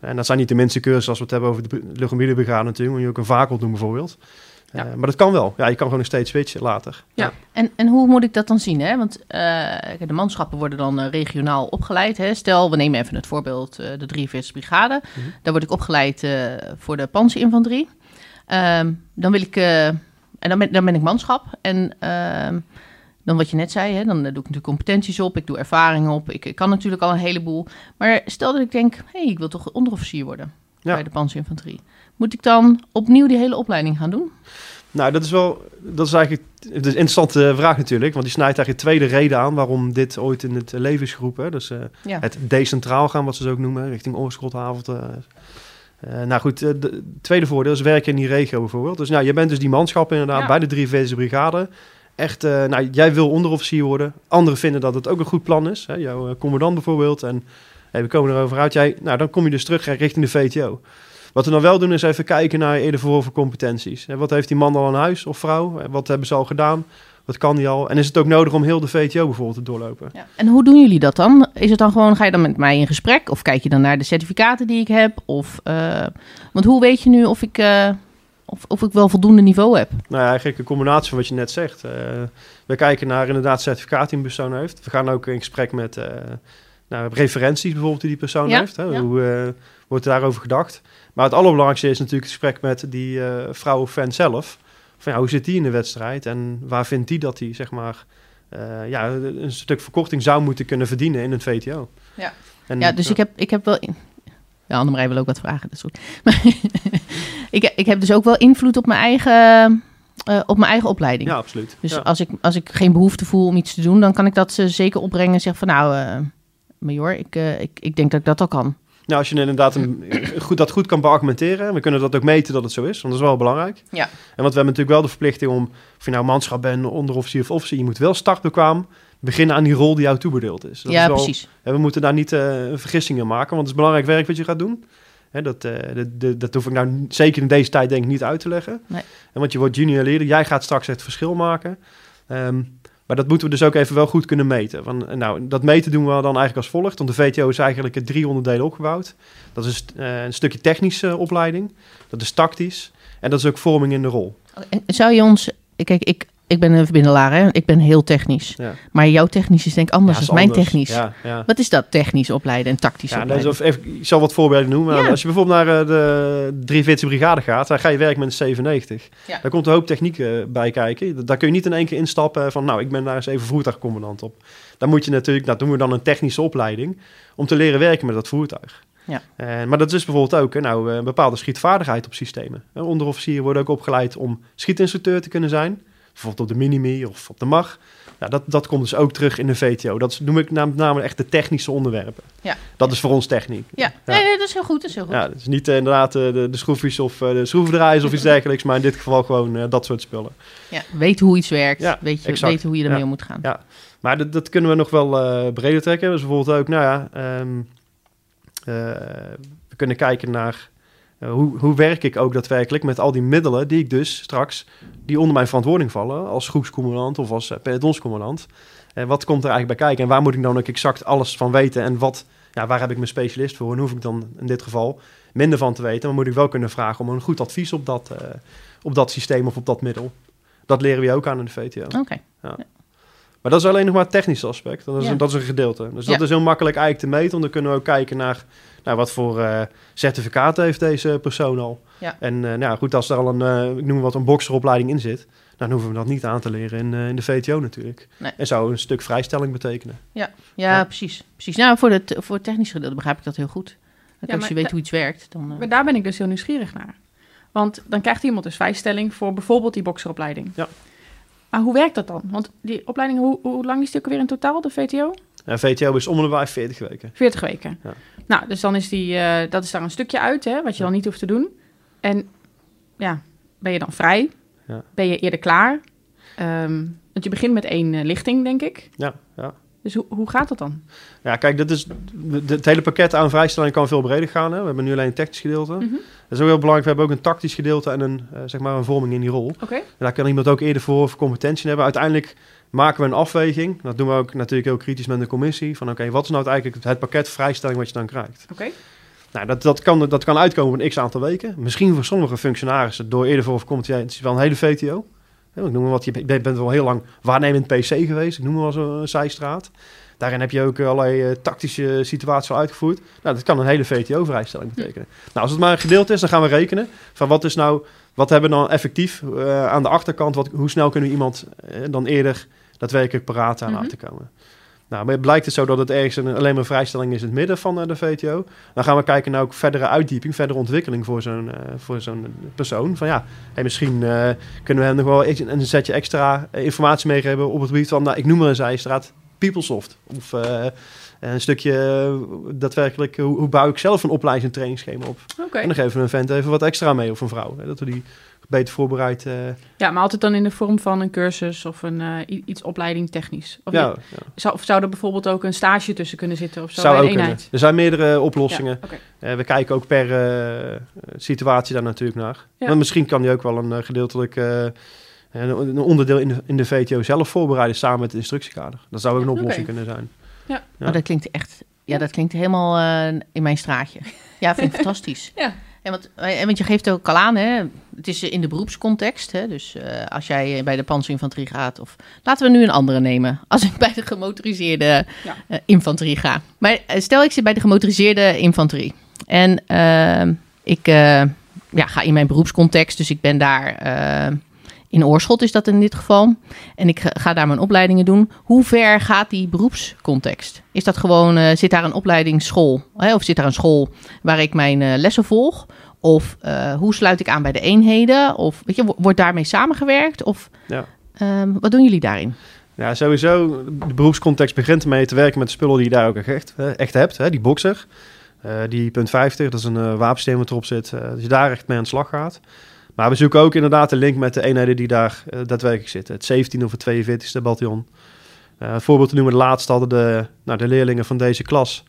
En dat zijn niet de minste cursussen als we het hebben over de luchtmobiele brigade natuurlijk. Want je ook een vakel doen bijvoorbeeld. Ja. Eh, maar dat kan wel. Ja, je kan gewoon nog steeds switchen later. Ja. En, en hoe moet ik dat dan zien? Hè? Want de manschappen worden dan regionaal opgeleid. Hè? Stel, we nemen even het voorbeeld de 43 Brigade. Mhm. Daar word ik opgeleid voor de panzerinfanterie. Ehm, dan wil ik... eh, en dan ben, dan ben ik manschap. En ehm, dan wat je net zei, hè, dan eh, doe ik natuurlijk competenties op. Ik doe ervaring op. Ik, ik kan natuurlijk al een heleboel. Maar stel dat ik denk, hé, hey, ik wil toch onderofficier worden Ja. bij de panzerinfanterie. Moet ik dan opnieuw die hele opleiding gaan doen? Nou, dat is wel, dat is eigenlijk is een interessante vraag natuurlijk. Want die snijdt eigenlijk de tweede reden aan waarom dit ooit in het leven is geroepen. Dus eh, Ja. het decentraal gaan, wat ze zo ook noemen, richting Oorschothavond. eh. Eh, nou goed, eh, het tweede voordeel is werken in die regio bijvoorbeeld. Dus nou, je bent dus die manschap inderdaad Ja. bij de 43e brigade. Echt, eh, nou, jij wil onderofficier worden. Anderen vinden dat het ook een goed plan is. Hè? Jouw eh, commandant bijvoorbeeld. En hey, we komen erover uit. Jij, nou, dan kom je dus terug richting de VTO. Wat we dan wel doen is even kijken naar eerder verworven competenties. Wat heeft die man al aan huis of vrouw? Eh, Wat hebben ze al gedaan? Wat kan die al? En is het ook nodig om heel de VTO bijvoorbeeld te doorlopen? Ja. En hoe doen jullie dat dan? Is het dan gewoon, ga je dan met mij in gesprek? Of kijk je dan naar de certificaten die ik heb? Of, eh, want hoe weet je nu of ik, eh, of, of ik wel voldoende niveau heb? Nou ja, eigenlijk een combinatie van wat je net zegt. Eh, we kijken naar inderdaad certificaat die een persoon heeft. We gaan ook in gesprek met nou, referenties bijvoorbeeld die die persoon Ja, heeft. Hè? ja. Hoe wordt daarover gedacht? Maar het allerbelangrijkste is natuurlijk het gesprek met die vrouw of fan zelf. Van, ja, hoe zit die in de wedstrijd en waar vindt die dat hij zeg maar, eh, ja, een stuk verkorting zou moeten kunnen verdienen in een VTO? Ja. En, Ja, dus ik heb, ik heb wel... In... Ja, Annemarij wil ook wat vragen, dat is goed. Maar ik, ik heb dus ook wel invloed op mijn eigen, eh, op mijn eigen opleiding. Ja, absoluut. Dus ja. als, ik, als ik geen behoefte voel om iets te doen, dan kan ik dat ze zeker opbrengen en zeggen van nou, eh major, ik, eh, ik, ik denk dat ik dat al kan. Nou, als je inderdaad een, goed, dat goed kan beargumenteren, we kunnen dat ook meten dat het zo is, want dat is wel belangrijk. Ja. En want we hebben natuurlijk wel de verplichting om, of je nou manschap bent, onderofficier of officier, je moet wel startbekwaam beginnen aan die rol die jou toebedeeld is. Dat ja, is wel, precies. hè, we moeten daar niet eh, vergissingen maken, want het is belangrijk werk wat je gaat doen. Hè, dat, eh, de, de- dat hoef ik nou zeker in deze tijd denk ik niet uit te leggen. Nee. En want je wordt junior leerder, jij gaat straks het verschil maken. Ehm, maar dat moeten we dus ook even wel goed kunnen meten. Van, eh, nou, dat meten doen we dan eigenlijk als volgt. Want de VTO is eigenlijk in drie onderdelen opgebouwd. Dat is eh, een stukje technische opleiding. Dat is tactisch. En dat is ook vorming in de rol. En Zou je ons... Kijk, ik, ik ben een verbindelaar, hè? ik ben heel technisch. Ja. Maar jouw technisch is denk ik anders Ja, dan mijn technisch. Ja. Wat is dat, technisch opleiden en tactisch opleiden? even, ik zal wat voorbeelden noemen. Als je bijvoorbeeld naar eh, de 43 brigade gaat, dan ga je werken met een 97. Ja. Daar komt een hoop techniek eh, bij kijken. Daar kun je niet in één keer instappen van, nou, ik ben daar eens even voertuigcommandant op. Daar moet je natuurlijk, nou, doen we dan een technische opleiding om te leren werken met dat voertuig. Ja. Eh, maar dat is bijvoorbeeld ook hè, nou, een bepaalde schietvaardigheid op systemen. Onderofficieren worden ook opgeleid om schietinstructeur te kunnen zijn. Bijvoorbeeld op de Minimi of op de MAG. Dat, dat komt dus ook terug in de VTO. Dat noem ik nam- namelijk echt de technische onderwerpen. Ja. Dat is voor ons techniek. Ja, Ja. Nee, nee, dat is heel goed, dat is heel goed. Ja, dus niet eh, inderdaad eh, de, de schroefjes of eh, de schroevendraaiers of iets dergelijks, maar in dit geval gewoon dat soort spullen. Ja, weet hoe iets werkt, Ja, weet, je, weet hoe je ermee om moet gaan. Ja. Maar dat, dat kunnen we nog wel breder trekken. Dus bijvoorbeeld ook, nou ja, ehm, eh, we kunnen kijken naar eh, hoe, hoe werk ik ook daadwerkelijk met al die middelen die ik dus straks, die onder mijn verantwoording vallen, als groepscommandant of als uh, pelotonscommandant. Eh, wat komt er eigenlijk bij kijken en waar moet ik dan ook exact alles van weten en wat, ja, waar heb ik mijn specialist voor en hoef ik dan in dit geval minder van te weten, maar moet ik wel kunnen vragen om een goed advies op dat, eh, op dat systeem of op dat middel. Dat leren we je ook aan in de VTO. Oké. Maar dat is alleen nog maar het technische aspect. Dat is, Ja. een, dat is een gedeelte. Dus dat Ja. is heel makkelijk eigenlijk te meten. Want dan kunnen we ook kijken naar nou, wat voor eh certificaten heeft deze persoon al. Ja. En eh, nou ja, goed, als er al een, eh, ik noem maar wat, een bokseropleiding in zit... dan hoeven we dat niet aan te leren in, eh, in de VTO natuurlijk. Nee. En zou een stuk vrijstelling betekenen. Ja, Ja. precies. precies. Nou, voor het, voor het technische gedeelte begrijp ik dat heel goed. Ja, als je weet hoe iets werkt, dan... eh, Maar daar ben ik dus heel nieuwsgierig naar. Want dan krijgt iemand dus vrijstelling voor bijvoorbeeld die bokseropleiding. Ja. Maar hoe werkt dat dan? Want die opleiding, hoe, hoe lang is die ook weer in totaal, de VTO? En VTO is om en nabij 40 weken. 40 weken. Ja. Nou, dus dan is, die, eh, dat is daar een stukje uit, hè, wat je Ja. dan niet hoeft te doen. En ja, ben je dan vrij? Ja. Ben je eerder klaar? Ehm, want je begint met één eh, lichting, denk ik. Ja, ja. Dus hoe, hoe gaat dat dan? Ja, kijk, dit is, de- het hele pakket aan vrijstelling kan veel breder gaan. Hè. We hebben nu alleen een technisch gedeelte. Mhm. Dat is ook heel belangrijk. We hebben ook een tactisch gedeelte en een, eh, zeg maar een vorming in die rol. Oké. En daar kan iemand ook eerder voor of competentie hebben. Uiteindelijk maken we een afweging. Dat doen we ook natuurlijk heel kritisch met de commissie. Van oké, wat is nou eigenlijk het pakket vrijstelling wat je dan krijgt? Oké. Nou, dat, dat, kan, dat kan uitkomen van x aantal weken. Misschien voor sommige functionarissen door eerder voor of competentie wel een hele VTO. Ik noem maar wat, je bent wel heel lang waarnemend PC geweest. Ik noem maar wel zo'n zijstraat. Daarin heb je ook allerlei eh, tactische situaties al uitgevoerd. Nou, dat kan een hele VTO-vrijstelling betekenen. Nou, als het maar een gedeelte is, dan gaan we rekenen van wat is nou, wat hebben we dan effectief eh, aan de achterkant, wat, hoe snel kunnen we iemand eh, dan eerder daadwerkelijk paraat aan Mhm. laten komen. Nou, maar blijkt het zo dat het ergens een, alleen maar een vrijstelling is in het midden van eh, de VTO. Dan gaan we kijken naar ook verdere uitdieping, verdere ontwikkeling voor zo'n eh, voor zo'n persoon. Van ja, hey, misschien eh, kunnen we hem nog wel iets- een zetje extra informatie meegeven op het gebied van, nou, ik noem maar een zijstraat, PeopleSoft. Of een stukje daadwerkelijk, hoe, hoe bouw ik zelf een opleidings- en trainingsschema op. En dan geven we een vent even wat extra mee, of een vrouw. Hè, dat we die beter voorbereid... eh, Ja, maar altijd dan in de vorm van een cursus of een eh, iets opleiding technisch. Of, ja, zou, of zou er bijvoorbeeld ook een stage tussen kunnen zitten of zo zou bij ook kunnen. Er zijn meerdere oplossingen. Ja. Eh, we kijken ook per eh, situatie daar natuurlijk naar. Ja. Maar misschien kan die ook wel een gedeeltelijk eh, een, een onderdeel in de, in de VTO zelf voorbereiden samen met het instructiekader. Dat zou ook een oplossing kunnen zijn. Ja. Oh, dat klinkt echt... Ja, dat klinkt helemaal in mijn straatje. Ja, vind ik fantastisch. Ja. Want, en want je geeft ook al aan, hè, het is in de beroepscontext. Hè, dus eh, als jij bij de panzerinfanterie gaat, of laten we nu een andere nemen. Als ik bij de gemotoriseerde Ja. eh, infanterie ga. Maar eh, stel ik zit bij de gemotoriseerde infanterie. En eh, ik eh, ja, ga in mijn beroepscontext, dus ik ben daar eh, in Oorschot is dat in dit geval. En ik ga- daar mijn opleidingen doen. Hoe ver gaat die beroepscontext? Is dat gewoon, eh, zit daar een opleidingsschool? Hè, of zit daar een school waar ik mijn eh, lessen volg? Of eh, hoe sluit ik aan bij de eenheden? Of weet je, wo- wordt daarmee samengewerkt? Of Ja. ehm, wat doen jullie daarin? Ja, sowieso. De beroepscontext begint ermee te werken met de spullen die je daar ook echt, echt hebt. Hè? Die boxer, die punt 50, dat is een wapensysteem wat erop zit. dat je daar echt mee aan de slag gaat. Maar we zoeken ook inderdaad de link met de eenheden die daar eh, daadwerkelijk zitten. Het 17 of het 42e bataljon. Eh een voorbeeld te noemen, de laatste hadden de, nou, de leerlingen van deze klas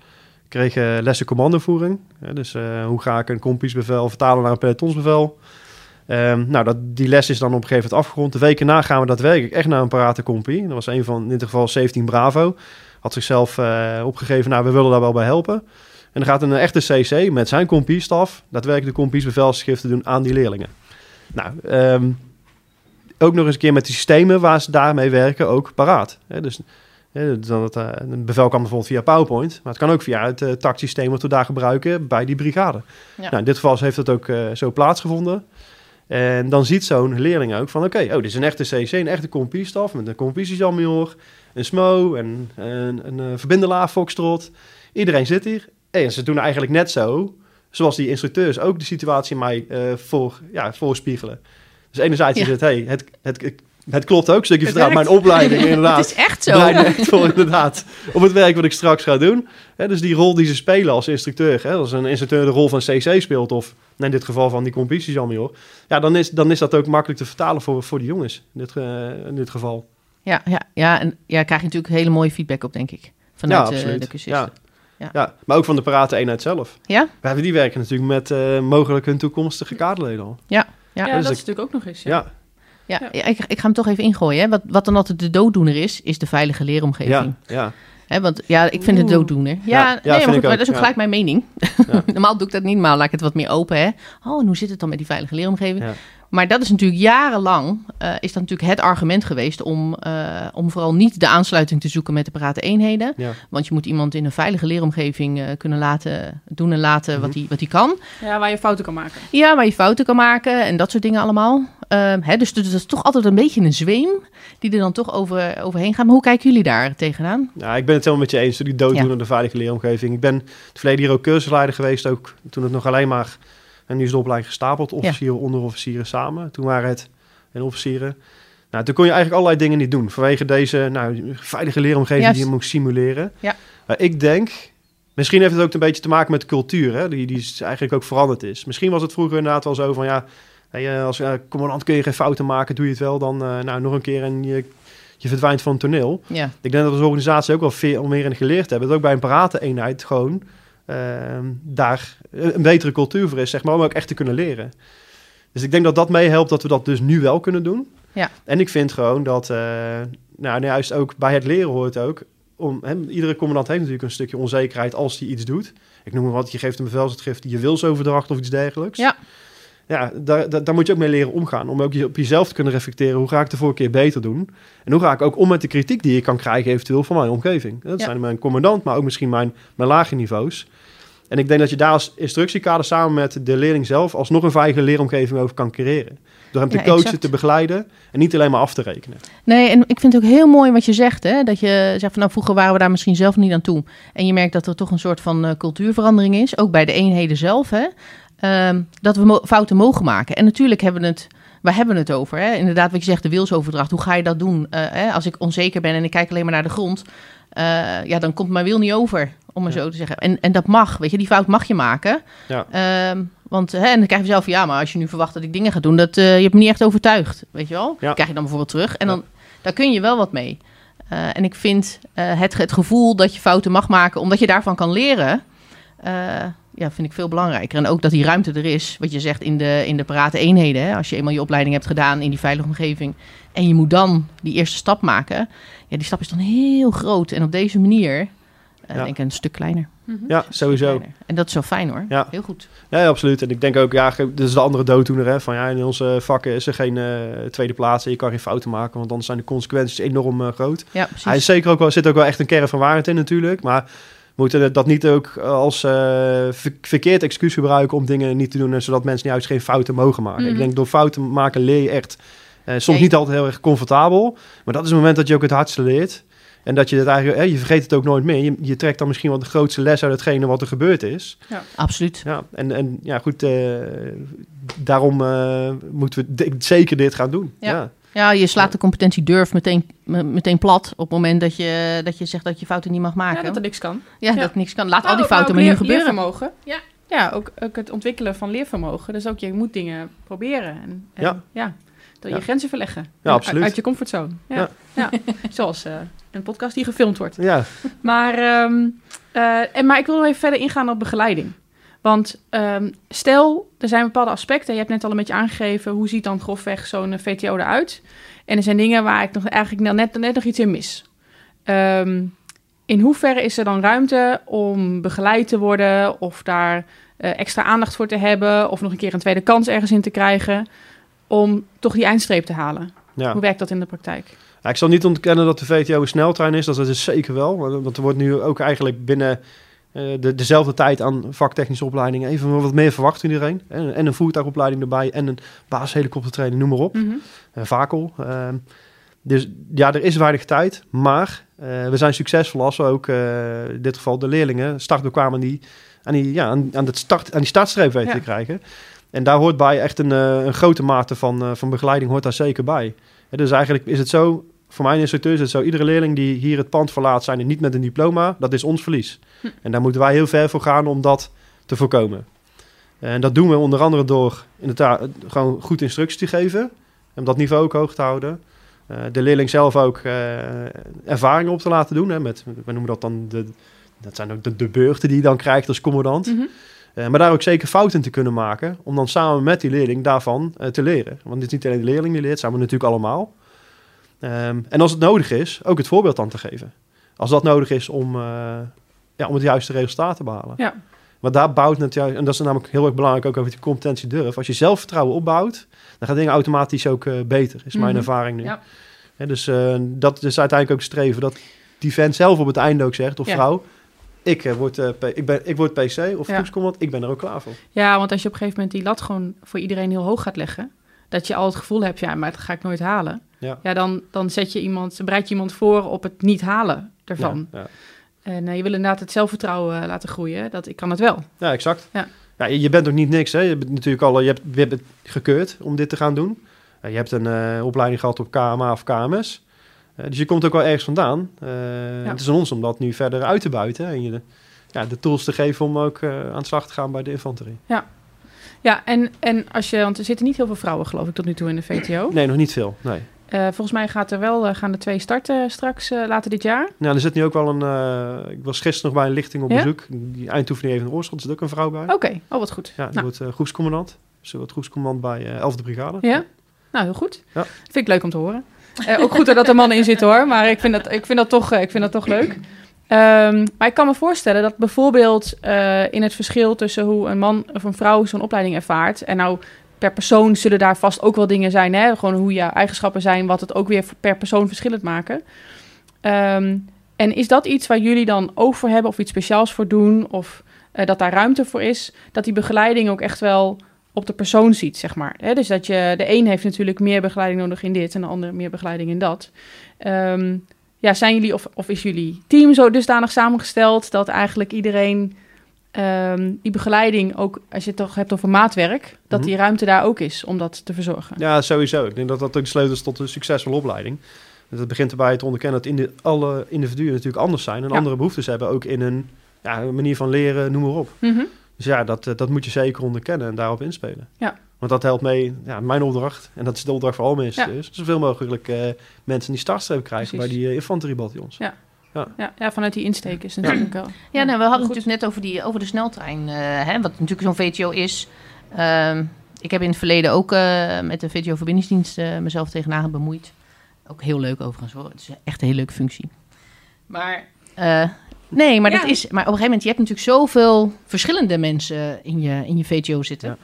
kregen lessen commandovoering. Dus eh, hoe ga ik een kompiesbevel vertalen naar een pelotonsbevel. Ehm, nou, dat, die les is dan op een gegeven moment afgerond. De weken na gaan we daadwerkelijk echt naar een parate compie. Dat was een van, in dit geval 17 Bravo. Had zichzelf eh, opgegeven, nou, we willen daar wel bij helpen. En dan gaat een echte CC met zijn compiestaf daadwerkelijk de compiesbevelschriften doen aan die leerlingen. Nou, ehm, ook nog eens een keer met die systemen waar ze daarmee werken ook paraat. Hè, dus hè, dan het, eh, een bevel kan bijvoorbeeld via PowerPoint, maar het kan ook via het uh, tactsysteem wat we daar gebruiken bij die brigade. Ja. Nou, in dit geval heeft dat ook eh, zo plaatsgevonden. En dan ziet zo'n leerling ook van, oké, oh, dit is een echte CC, een echte compiestaf met een compisiesjammior, een SMO, en een, een, een verbindelaar, Foxtrot. Iedereen zit hier. En ze doen eigenlijk net zo, zoals die instructeurs ook de situatie mij eh, voor, ja, voorspiegelen. Dus enerzijds Ja. is het, hey, het, het, het klopt ook, een stukje vertrouwen. Mijn opleiding inderdaad. Het is echt zo. Draait echt voor inderdaad op het werk wat ik straks ga doen. Hè, dus die rol die ze spelen als instructeur, hè, als een instructeur de rol van CC speelt, of in dit geval van die competities allemaal, ja, dan is, dan is dat ook makkelijk te vertalen voor, voor de jongens in dit, in dit geval. Ja, ja, ja, en ja, krijg je natuurlijk hele mooie feedback op, denk ik. Vanuit ja, eh, absoluut. de cursisten. ja. Ja. Ja. maar ook van de parate eenheid zelf. Ja? We hebben die werken natuurlijk met eh, mogelijk hun toekomstige kaderleden al. Ja. Ja, dus dat ik- is natuurlijk ook nog eens. Ja. Ja, Ja, Ja. ja, ik, ik ga hem toch even ingooien. Hè. Wat, wat dan altijd de dooddoener is, is de veilige leeromgeving. ja, ja. Hè, want ja, ik vind het dooddoener. Ja, Ja, ja, nee, maar, vind goed, maar ook, dat is ook ja. gelijk mijn mening. Ja. Normaal doe ik dat niet, maar laat ik het wat meer open. Hè. Oh, en hoe zit het dan met die veilige leeromgeving? Ja. Maar dat is natuurlijk jarenlang, eh, is dat natuurlijk het argument geweest om, eh, om vooral niet de aansluiting te zoeken met de parate eenheden. Ja. Want je moet iemand in een veilige leeromgeving eh, kunnen laten doen en laten wat Mhm. hij wat hij kan. Ja, waar je fouten kan maken. Ja, waar je fouten kan maken en dat soort dingen allemaal. Ehm, hè, dus, dus dat is toch altijd een beetje een zweem die er dan toch over, overheen gaat. Maar hoe kijken jullie daar tegenaan? Ja, ik ben het helemaal met je eens. Die dooddoenende veilige leeromgeving. Ik ben het verleden hier ook cursusleider geweest. Ook toen het nog alleen maar... En nu is de opleiding gestapeld. Officieren, onderofficieren samen. Toen waren het en officieren. Nou, toen kon je eigenlijk allerlei dingen niet doen. Vanwege deze nou, veilige leeromgeving Juist. die je moest simuleren. Ja. Maar ik denk... Misschien heeft het ook een beetje te maken met de cultuur. Hè, die, die eigenlijk ook veranderd is. Misschien was het vroeger inderdaad wel zo van... Ja, hey, eh, als eh, commandant kun je geen fouten maken. Doe je het wel dan eh, nou, nog een keer en je, je verdwijnt van het toneel. Ja, Ik denk dat we als organisatie ook wel veel meer in geleerd hebben. Dat ook bij een parate-eenheid gewoon ehm, daar een betere cultuur voor is, zeg maar, om ook echt te kunnen leren. Dus ik denk dat dat meehelpt dat we dat dus nu wel kunnen doen. Ja. En ik vind gewoon dat, eh, nou juist ook bij het leren hoort ook, om, hè, iedere commandant heeft natuurlijk een stukje onzekerheid als hij iets doet. Ik noem maar wat, je geeft een bevelsuitgift, je wilsoverdracht of iets dergelijks. Ja. Ja, daar, daar, daar moet je ook mee leren omgaan. Om ook op jezelf te kunnen reflecteren. Hoe ga ik de vorige keer beter doen? En hoe ga ik ook om met de kritiek die ik kan krijgen eventueel van mijn omgeving? Dat Ja. zijn mijn commandant, maar ook misschien mijn, mijn lage niveaus. En ik denk dat je daar als instructiekader samen met de leerling zelf... alsnog een veilige leeromgeving over kan creëren. Door hem te Ja, coachen, exact. te begeleiden en niet alleen maar af te rekenen. Nee, en ik vind het ook heel mooi wat je zegt. Hè? Dat je zegt van nou, vroeger waren we daar misschien zelf niet aan toe. En je merkt dat er toch een soort van eh, cultuurverandering is. Ook bij de eenheden zelf. Hè? Ehm, dat we mo- fouten mogen maken. En natuurlijk hebben we het. Waar hebben we het over? Hè? Inderdaad, wat je zegt, de wilsoverdracht. Hoe ga je dat doen? Eh, hè? Als ik onzeker ben en ik kijk alleen maar naar de grond. Eh, ja, dan komt mijn wil niet over, om maar Ja. zo te zeggen. En, en dat mag, weet je, die fout mag je maken. Ja. Ehm, want hè, en dan krijg je zelf, ja, maar als je nu verwacht dat ik dingen ga doen, dat, eh, je hebt me niet echt overtuigd, weet je wel? Ja. Krijg je dan bijvoorbeeld terug. En dan, daar kun je wel wat mee. Eh, en ik vind het, het gevoel dat je fouten mag maken, omdat je daarvan kan leren, ja, vind ik veel belangrijker. En ook dat die ruimte er is, wat je zegt in de, in de parate eenheden. Hè? Als je eenmaal je opleiding hebt gedaan in die veilige omgeving en je moet dan die eerste stap maken, ja, die stap is dan heel groot. En op deze manier, eh, Ja. denk ik, een stuk kleiner. Ja, sowieso. Kleiner. En dat is zo fijn hoor. Ja. Heel goed. Ja, ja, absoluut. En ik denk ook, ja, dit is de andere dooddoener. Hè, van ja, in onze vakken is er geen eh, tweede plaats. En je kan geen fouten maken, want dan zijn de consequenties enorm eh, groot. Ja, precies. Hij is zeker ook wel, zit ook wel echt een kern van waarheid in natuurlijk. Maar moeten dat niet ook als eh, ver- verkeerd excuus gebruiken om dingen niet te doen. En zodat mensen juist geen fouten mogen maken. Mhm. Ik denk door fouten maken leer je echt. eh, soms Nee. niet altijd heel erg comfortabel. Maar dat is het moment dat je ook het hardste leert. En dat je het eigenlijk, eh, je vergeet het ook nooit meer. Je, je trekt dan misschien wel de grootste les uit hetgene wat er gebeurd is. Absoluut. Ja, en, en ja, goed, eh, daarom eh, moeten we zeker dit gaan doen. Ja. Ja. Ja, je slaat de competentie durf meteen, me- meteen plat op het moment dat je, dat je zegt dat je fouten niet mag maken. Ja, dat er niks kan. Ja, ja. dat niks kan. Laat al die fouten maar nu leer- gebeuren. Leervermogen. Ja, ja ook, ook het ontwikkelen van leervermogen. Dus ook je moet dingen proberen. En, en Ja. ja. Dat Ja. je grenzen verleggen. Ja, absoluut. Uit, uit je comfortzone. Ja. Ja. Zoals eh, een podcast die gefilmd wordt. Ja, Maar, ehm, eh, en, maar ik wil nog even verder ingaan op begeleiding. Want ehm, stel, er zijn bepaalde aspecten. Je hebt net al een beetje aangegeven hoe ziet dan grofweg zo'n eh, VTO eruit. En er zijn dingen waar ik nog eigenlijk net, net, net nog iets in mis. Ehm, in hoeverre is er dan ruimte om begeleid te worden of daar eh, extra aandacht voor te hebben of nog een keer een tweede kans ergens in te krijgen om toch die eindstreep te halen? ja. Hoe werkt dat in de praktijk? Ja, ik zal niet ontkennen dat de VTO een sneltrein is. Dat is zeker wel. Want er wordt nu ook eigenlijk binnen de, dezelfde tijd aan vaktechnische opleidingen even wat meer verwacht iedereen. En, en een voertuigopleiding erbij en een basishelikoptertraining, noem maar op. Eh, vakel. Ehm, dus ja, er is weinig tijd. Maar eh, we zijn succesvol als we ook eh, in dit geval de leerlingen startbekwaam aan die, aan die, ja, aan, aan, start, aan die startstreep weten Ja. te krijgen. En daar hoort bij echt een, eh, een grote mate van, eh, van begeleiding hoort daar zeker bij. Dus eigenlijk is het zo, voor mijn instructeur is het zo, iedere leerling die hier het pand verlaat, zijn er niet met een diploma, dat is ons verlies. Hm. En daar moeten wij heel ver voor gaan om dat te voorkomen. En dat doen we onder andere door inderdaad gewoon goed instructies te geven, om dat niveau ook hoog te houden. Eh, de leerling zelf ook eh, ervaringen op te laten doen. Hè, met, we noemen dat dan de, dat zijn ook de, de beurten die je dan krijgt als commandant. Mhm. Eh, maar daar ook zeker fouten te kunnen maken. Om dan samen met die leerling daarvan te leren. Want het is niet alleen de leerling die leert, zijn we natuurlijk allemaal. Ehm, en als het nodig is, ook het voorbeeld aan te geven. Als dat nodig is om, eh, ja, om het juiste resultaat te behalen. Ja. Maar daar bouwt natuurlijk, en dat is namelijk heel erg belangrijk ook over die competentie durf. Als je zelfvertrouwen opbouwt, dan gaan dingen automatisch ook eh, beter, is mijn Mhm. ervaring nu. Ja. Dus eh, dat is uiteindelijk ook streven, dat die vent zelf op het einde ook zegt, of Ja. vrouw, ik, word, ik, ben, ik word PC of Ja. groepscommand, ik ben er ook klaar voor. Ja, want als je op een gegeven moment die lat gewoon voor iedereen heel hoog gaat leggen, dat je al het gevoel hebt, ja, maar dat ga ik nooit halen. Ja. dan, dan zet je iemand, bereid je iemand voor op het niet halen ervan. Ja, ja. En eh, je wil inderdaad het zelfvertrouwen eh, laten groeien. Dat ik kan het wel. Ja, exact. Ja. Ja, je je bent ook niet niks. Hè? Je bent natuurlijk al, je hebt, je hebt het gekeurd om dit te gaan doen. Ja, je hebt een eh, opleiding gehad op KMA of KMS. Eh, dus je komt ook wel ergens vandaan. Eh, Het is aan ons om dat nu verder uit te buiten. En je de, ja, de tools te geven om ook eh, aan de slag te gaan bij de infanterie. Ja, en, en als je, want er zitten niet heel veel vrouwen, geloof ik, tot nu toe in de VTO. Nee, nog niet veel. Nee. Eh, volgens mij gaat er wel, eh, gaan er twee starten straks eh, later dit jaar. Nou, er zit nu ook wel een... ik was gisteren nog bij een lichting op Ja? bezoek. Die eindtoefening even in Oorschot. Er zit ook een vrouw bij. Oké, oh wat goed. Ja, die nou, wordt groepscommandant. Ze wordt groepscommandant bij eh 11e Brigade. ja? nou, heel goed. Ja. Vind ik leuk om te horen. Ook goed dat er mannen in zitten hoor, maar ik vind dat, ik vind dat, toch, ik vind dat toch leuk. Ehm, maar ik kan me voorstellen dat bijvoorbeeld in het verschil tussen hoe een man of een vrouw zo'n opleiding ervaart. En nou, per persoon zullen daar vast ook wel dingen zijn. Hè? Gewoon hoe je eigenschappen zijn, wat het ook weer per persoon verschillend maken. Ehm, en is dat iets waar jullie dan oog voor hebben of iets speciaals voor doen? Of eh, dat daar ruimte voor is? Dat die begeleiding ook echt wel op de persoon ziet, zeg maar. Dus dat je, de een heeft natuurlijk meer begeleiding nodig in dit en de ander meer begeleiding in dat. Ehm, ja, zijn jullie of, of is jullie team zo dusdanig samengesteld dat eigenlijk iedereen ehm, die begeleiding ook, als je het toch hebt over maatwerk, dat Mhm. die ruimte daar ook is om dat te verzorgen? Ja, sowieso. Ik denk dat dat ook de sleutel is tot een succesvolle opleiding. Het begint erbij te onderkennen dat indi- alle individuen natuurlijk anders zijn en Ja. andere behoeftes hebben, ook in hun ja, manier van leren, noem maar op. Mhm. Dus ja, dat, eh, dat moet je zeker onderkennen en daarop inspelen. Ja. Want dat helpt mee, ja, mijn opdracht, en dat is de opdracht voor alle mensen, Ja. is zoveel mogelijk eh, mensen die startstreep krijgen Precies. bij die uh, infanteriebataljons. Ja. Ja, ja, vanuit die insteek is natuurlijk wel. Ja, nou, we hadden het natuurlijk net over, die, over de sneltrein, eh, hè, wat natuurlijk zo'n VTO is. Ehm, ik heb in het verleden ook eh, met de VTO-verbindingsdienst eh, mezelf tegenaan bemoeid. Ook heel leuk overigens hoor. Het is echt een hele leuke functie. Maar, eh, nee, maar, Ja. dat is, maar op een gegeven moment, je hebt natuurlijk zoveel verschillende mensen in je, in je VTO zitten.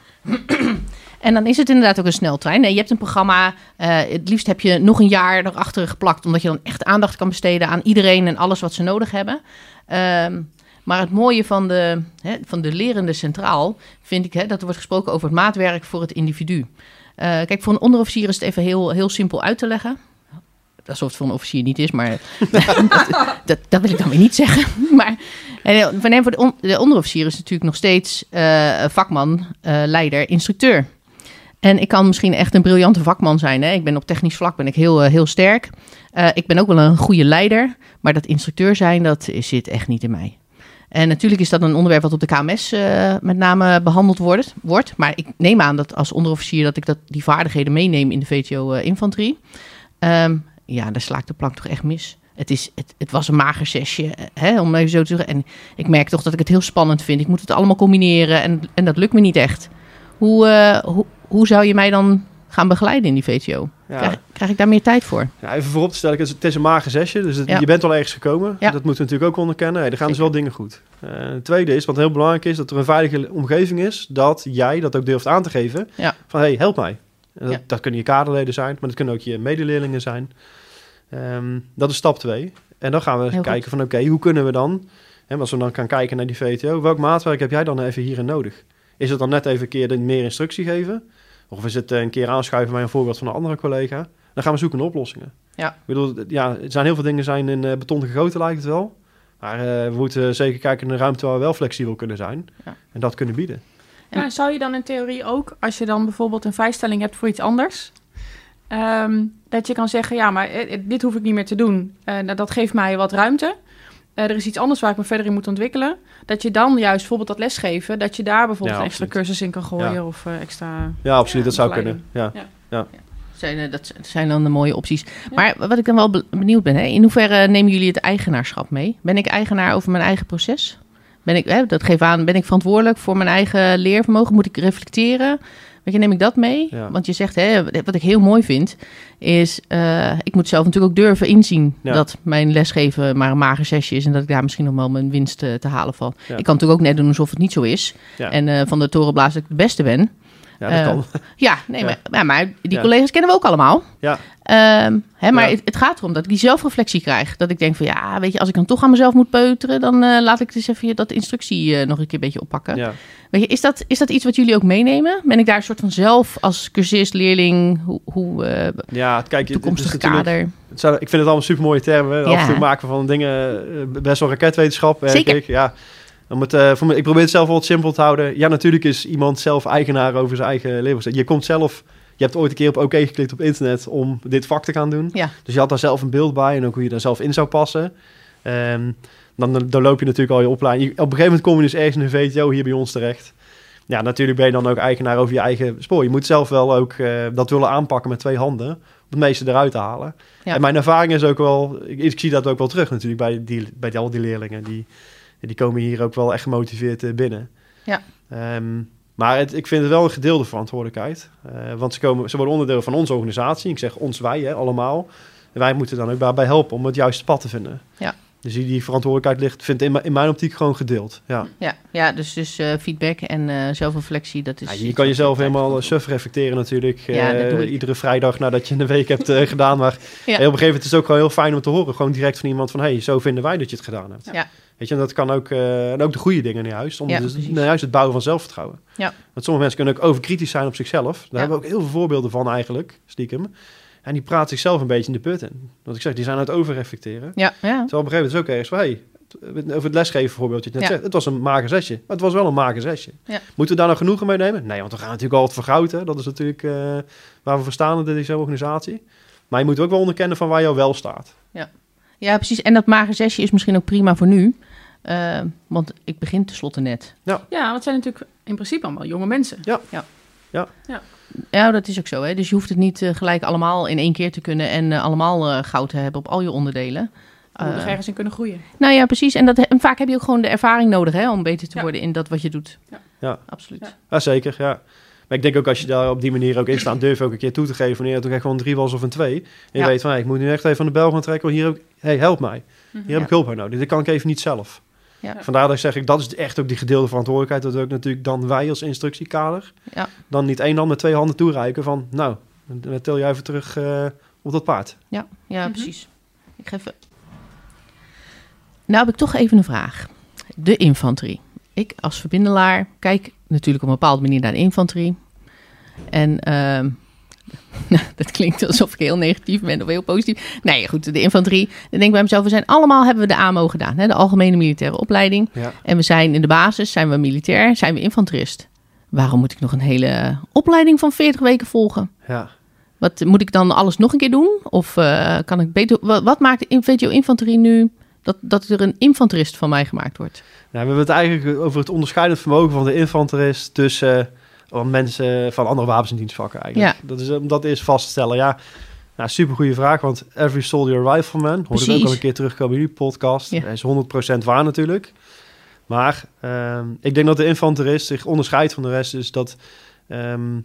En dan is het inderdaad ook een sneltrein. Je hebt een programma. eh, het liefst heb je nog een jaar erachter geplakt. Omdat je dan echt aandacht kan besteden aan iedereen en alles wat ze nodig hebben. Ehm, maar het mooie van de, hè, van de lerende centraal vind ik hè, dat er wordt gesproken over het maatwerk voor het individu. Eh, kijk, voor een onderofficier is het even heel, heel simpel uit te leggen. Alsof het voor een officier niet is, maar dat, dat, wil ik dan weer niet zeggen. Maar eh, voor de, on- de onderofficier is natuurlijk nog steeds vakman, leider, instructeur. En ik kan misschien echt een briljante vakman zijn. Hè? Ik ben op technisch vlak ben ik heel, eh, heel sterk. Eh, ik ben ook wel een goede leider. Maar dat instructeur zijn, dat zit echt niet in mij. En natuurlijk is dat een onderwerp wat op de KMS eh, met name behandeld wordt, wordt. Maar ik neem aan dat als onderofficier dat ik dat, die vaardigheden meeneem in de VTO-infanterie. Ehm, ja, daar sla ik de plank toch echt mis. Het, is, het, het was een mager eh, hè, om even zo te zeggen. En ik merk toch dat ik het heel spannend vind. Ik moet het allemaal combineren en, en dat lukt me niet echt. Hoe, hoe, hoe zou je mij dan gaan begeleiden in die VTO? Ja. Krijg, krijg ik daar meer tijd voor? Ja, even voorop te stellen, het is, een mager zesje, dus het- Ja. je bent al ergens gekomen. Ja. Dat moeten we natuurlijk ook onderkennen. Hey, er gaan dus wel dingen goed. Eh, het tweede is, wat heel belangrijk is, dat er een veilige omgeving is, dat jij dat ook durft aan te geven. Ja. Van, hey, help mij. En dat, Ja. dat kunnen je kaderleden zijn, maar dat kunnen ook je medeleerlingen zijn. Ehm, dat is stap twee. En dan gaan we Heel kijken van, oké, hoe kunnen we dan, hè, als we dan gaan kijken naar die VTO, welk maatwerk heb jij dan even hierin nodig? Is het dan net even een keer meer instructie geven? Of is het eh, een keer aanschuiven bij een voorbeeld van een andere collega? Dan gaan we zoeken naar oplossingen. Ja. Ik bedoel, ja, er zijn heel veel dingen zijn in eh, beton gegoten, lijkt het wel. Maar eh, we moeten zeker kijken naar een ruimte waar we wel flexibel kunnen zijn. Ja. En dat kunnen bieden. En- zou je dan in theorie ook, als je dan bijvoorbeeld een vrijstelling hebt voor iets anders, ehm, dat je kan zeggen, ja, maar dit hoef ik niet meer te doen. Eh, nou, dat geeft mij wat ruimte. Eh, er is iets anders waar ik me verder in moet ontwikkelen. Dat je dan juist bijvoorbeeld dat lesgeven, dat je daar bijvoorbeeld Ja, een extra cursus in kan gooien Ja. of eh, extra... Ja, absoluut. Ja, dat zou kunnen. Ja. Zijn, eh, dat zijn dan de mooie opties. Maar wat ik dan wel be- benieuwd ben, hè, in hoeverre nemen jullie het eigenaarschap mee? Ben ik eigenaar over mijn eigen proces? Ben ik, hè, dat geef aan, ben ik verantwoordelijk voor mijn eigen leervermogen? Moet ik reflecteren? Weet je, neem ik dat mee? Ja. Want je zegt, hè, wat ik heel mooi vind, is... eh, ik moet zelf natuurlijk ook durven inzien... Ja. dat mijn lesgeven maar een mager zesje is... en dat ik daar misschien nog wel mijn winst eh, te halen. Ja. Ik kan natuurlijk ook net doen alsof het niet zo is. En eh, van de torenblaas dat ik de beste ben. Ja, dat Eh, kan. Ja, nee, Ja. Maar, die collega's kennen we ook allemaal. Ja. Ehm, hè, maar het, het gaat erom dat ik die zelfreflectie krijg. Dat ik denk van ja, weet je, als ik dan toch aan mezelf moet peuteren, dan eh, laat ik dus even dat instructie eh, nog een keer een beetje oppakken. Ja. Weet je, is dat, is dat iets wat jullie ook meenemen? Ben ik daar een soort van zelf als cursist, leerling, hoe, hoe ja, kijk, het toekomstig natuurlijk- kader? Het zijn- ik vind het allemaal super mooie termen. Af en toe maken we van dingen best wel raketwetenschap. Zeker. Ik. Ja. Om het, eh, voor me, ik probeer het zelf wel wat simpel te houden. Ja, natuurlijk is iemand zelf eigenaar over zijn eigen leven. Je komt zelf, je hebt ooit een keer op oké geklikt op internet om dit vak te gaan doen. Ja. Dus je had daar zelf een beeld bij en ook hoe je daar zelf in zou passen. Ehm, dan, dan, loop je natuurlijk al je opleiding. Op een gegeven moment kom je dus ergens in een VTO hier bij ons terecht. Ja, natuurlijk ben je dan ook eigenaar over je eigen spoor. Je moet zelf wel ook eh, dat willen aanpakken met twee handen. Om het meeste eruit te halen. Ja. En mijn ervaring is ook wel... Ik, ik zie dat ook wel terug natuurlijk bij, die, bij al die leerlingen. Die, die komen hier ook wel echt gemotiveerd eh, binnen. Ja. Ehm, maar het, ik vind het wel een gedeelde verantwoordelijkheid. Eh, want ze, komen, ze worden onderdeel van onze organisatie. Ik zeg ons wij, hè, allemaal. En wij moeten dan ook daarbij helpen om het juiste pad te vinden. Ja. Dus die, die verantwoordelijkheid ligt, vind ik in, mijn- in mijn optiek gewoon gedeeld. Ja. Ja, ja dus, dus eh, feedback en eh, zelfreflectie, dat is... Ja, je kan jezelf helemaal goed suf reflecteren natuurlijk. Ja, eh. Iedere vrijdag nadat je een week hebt eh, gedaan. Maar Ja. op een gegeven moment is het ook wel heel fijn om te horen. Gewoon direct van iemand van... hey, zo vinden wij dat je het gedaan hebt. Ja. Weet je, en dat kan ook... eh, en ook de goede dingen juist. Om dus, nou, juist het bouwen van zelfvertrouwen. Ja. Want sommige mensen kunnen ook overkritisch zijn op zichzelf. Daar hebben we ook heel veel voorbeelden van eigenlijk. Stiekem. En die praat zichzelf een beetje in de put in. Want ik zeg, die zijn aan het overreflecteren. Ja, ja. Terwijl op een gegeven moment is ook ergens van... hey, over het lesgeven voorbeeldje. Net Ja. zegt, het was een mager zesje. Maar het was wel een mager zesje. Ja. Moeten we daar nou genoegen mee nemen? Nee, want we gaan natuurlijk altijd vergroten. Dat is natuurlijk eh, waar we voor staan in deze organisatie. Maar je moet ook wel onderkennen van waar jou wel staat. Ja, precies. En dat mager zesje is misschien ook prima voor nu. Eh, want ik begin tenslotte net. Ja, want het zijn natuurlijk in principe allemaal jonge mensen. Ja, dat is ook zo. Hè? Dus je hoeft het niet eh, gelijk allemaal in één keer te kunnen en eh, allemaal eh, goud te hebben op al je onderdelen. Je moet er Eh, ergens in kunnen groeien. nou ja, precies. En, dat, en vaak heb je ook gewoon de ervaring nodig hè, om beter te Ja. worden in dat wat je doet. Ja. Ja. Absoluut. Ja. Ja, zeker, ja. Maar ik denk ook als je daar op die manier ook in staat, durf ook een keer toe te geven wanneer het ook echt gewoon een drie was of een twee. En je Ja. weet van, hey, ik moet nu echt even van de bel gaan trekken, want hier ook, hey, help mij. Hier heb Ja. ik hulp bij nodig. Dit kan ik even niet zelf. Ja. Vandaar dat ik zeg, ik, dat is echt ook die gedeelde verantwoordelijkheid. Dat ook natuurlijk dan wij als instructiekader Ja. dan niet één hand met twee handen toereiken van, nou, dan tel jij even terug eh, op dat paard. Ja, ja Mhm. precies. Ik ga even... Nou heb ik toch even een vraag. De infanterie. Ik als verbindelaar kijk natuurlijk op een bepaalde manier naar de infanterie. En ehm, dat klinkt alsof ik heel negatief ben of heel positief. Nee, goed, de infanterie. Dan denk ik bij mezelf, we zijn allemaal, hebben we de AMO gedaan. Hè, de Algemene Militaire Opleiding. Ja. En we zijn in de basis, zijn we militair, zijn we infanterist. Waarom moet ik nog een hele opleiding van 40 weken volgen? Ja. Wat moet ik dan alles nog een keer doen? Of eh, kan ik beter. Wat, wat maakt de VTO Infanterie nu dat, dat er een infanterist van mij gemaakt wordt? Nou, we hebben het eigenlijk over het onderscheidend vermogen van de infanterist tussen eh, mensen van andere wapens- en dienstvakken eigenlijk. Dat is om dat eerst vast te stellen. Ja, nou, super goede vraag, want every soldier rifleman, hoorde ik ook al een keer terugkomen in jullie podcast. Ja. Is 100% waar natuurlijk. Maar ehm, ik denk dat de infanterist zich onderscheidt van de rest, is dat ehm,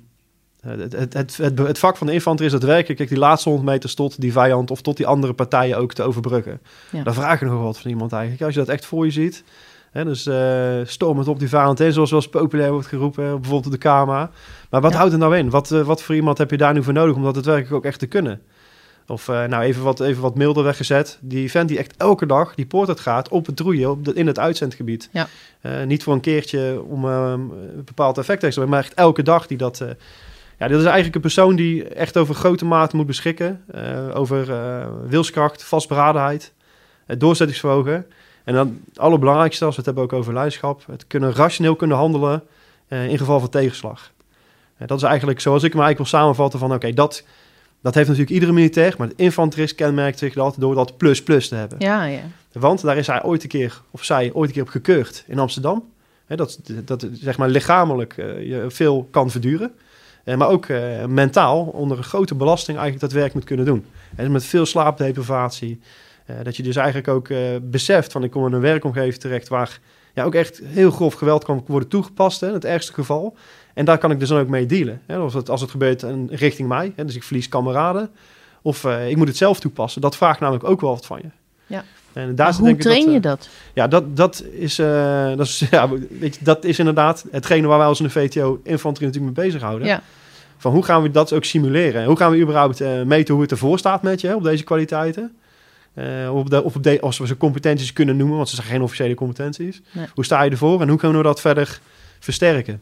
het, het, het, het, het vak van de infanterist dat werkelijk kijk, die laatste 100 meters tot die vijand of tot die andere partijen ook te overbruggen. Ja. Daar vraag je nog wat van iemand eigenlijk. Als je dat echt voor je ziet, Dus eh storm het op die in, zoals wel eens populair wordt geroepen, bijvoorbeeld op de KMA. Maar wat Ja. houdt het nou in? Wat, eh, wat voor iemand heb je daar nu voor nodig om dat het werkelijk ook echt te kunnen? Of eh, nou, even wat, even wat milder weggezet. Die vent die echt elke dag die poort uit gaat op het droeien op de, in het uitzendgebied. Ja. Niet voor een keertje om eh, een bepaald effect te hebben, maar echt elke dag die dat... ja, dit is eigenlijk een persoon die echt over grote mate moet beschikken. over wilskracht, vastberadenheid, doorzettingsvermogen. En dan het allerbelangrijkste, als we het hebben ook over leiderschap, het kunnen rationeel kunnen handelen eh, in geval van tegenslag. Eh, dat is eigenlijk zoals ik hem eigenlijk wil samenvatten van oké, dat, dat heeft natuurlijk iedere militair, maar de infanterist kenmerkt zich dat door dat plus plus te hebben. Ja, ja. Want daar is hij ooit een keer, of zij ooit een keer op gekeurd in Amsterdam. Hè, dat, dat zeg maar lichamelijk eh, je veel kan verduren. Maar ook mentaal onder een grote belasting eigenlijk dat werk moet kunnen doen. En met veel slaapdeprivatie. Eh, dat je dus eigenlijk ook eh, beseft van ik kom in een werkomgeving terecht waar ja, ook echt heel grof geweld kan worden toegepast, hè, in het ergste geval. En daar kan ik dus dan ook mee dealen. Hè, als, het, als het gebeurt in, richting mij, hè, dus ik verlies kameraden, of eh, ik moet het zelf toepassen. Dat vraagt namelijk ook wel wat van je. Ja. En daar hoe denk ik train dat, je eh, dat? Ja, dat, dat, is, eh, dat, is, ja, weet je, dat is inderdaad hetgene waar wij als in de VTO-infanterie natuurlijk mee bezighouden. Ja. Van hoe gaan we dat ook simuleren? Hoe gaan we überhaupt eh, meten hoe het ervoor staat met je op deze kwaliteiten? Eh, op de, of op de, als we ze competenties kunnen noemen, want ze zijn geen officiële competenties. Nee. Hoe sta je ervoor en hoe kunnen we dat verder versterken?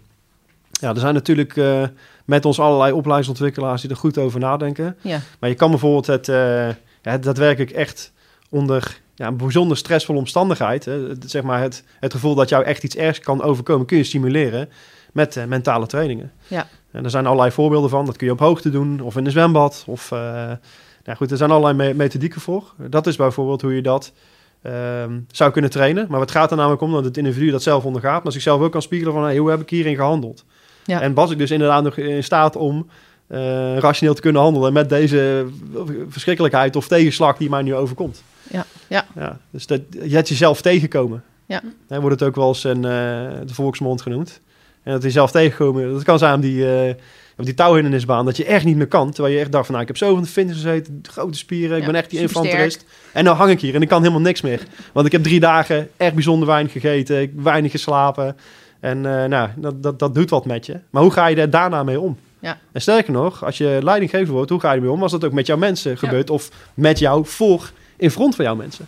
Ja, er zijn natuurlijk eh, met ons allerlei opleidingsontwikkelaars die er goed over nadenken. Ja. Maar je kan bijvoorbeeld het, eh, het daadwerkelijk echt onder ja, een bijzonder stressvolle omstandigheid, hè, het, zeg maar het, het gevoel dat jou echt iets ergs kan overkomen, kun je stimuleren met mentale trainingen. Ja. En er zijn allerlei voorbeelden van. Dat kun je op hoogte doen of in een zwembad. Of, nou goed, er zijn allerlei me- methodieken voor. Dat is bijvoorbeeld hoe je dat ehm, zou kunnen trainen. Maar het gaat er namelijk om dat het individu dat zelf ondergaat. Maar als ik zelf ook kan spiegelen van hey, hoe heb ik hierin gehandeld? Ja. En was ik dus inderdaad nog in staat om eh, rationeel te kunnen handelen met deze verschrikkelijkheid of tegenslag die mij nu overkomt. Ja, ja. ja dus dat, je hebt jezelf tegenkomen. Ja. Hè, wordt het ook wel eens een, eh, de volksmond genoemd. En dat je zelf tegenkomen, dat kan zijn die, eh op die touwhindernisbaan, dat je echt niet meer kan. Terwijl je echt dacht van, nou, ik heb zo van de fitness gezeten, grote spieren, ik Ja, ben echt die infanterist. En nou hang ik hier en ik kan helemaal niks meer. Want ik heb drie dagen echt bijzonder weinig gegeten, ik- weinig geslapen. En eh, nou, dat, dat, dat doet wat met je. Maar hoe ga je er daarna mee om? Ja. En sterker nog, als je leidinggever wordt, hoe ga je ermee om als dat ook met jouw mensen gebeurt? Of met jou voor, in front van jouw mensen?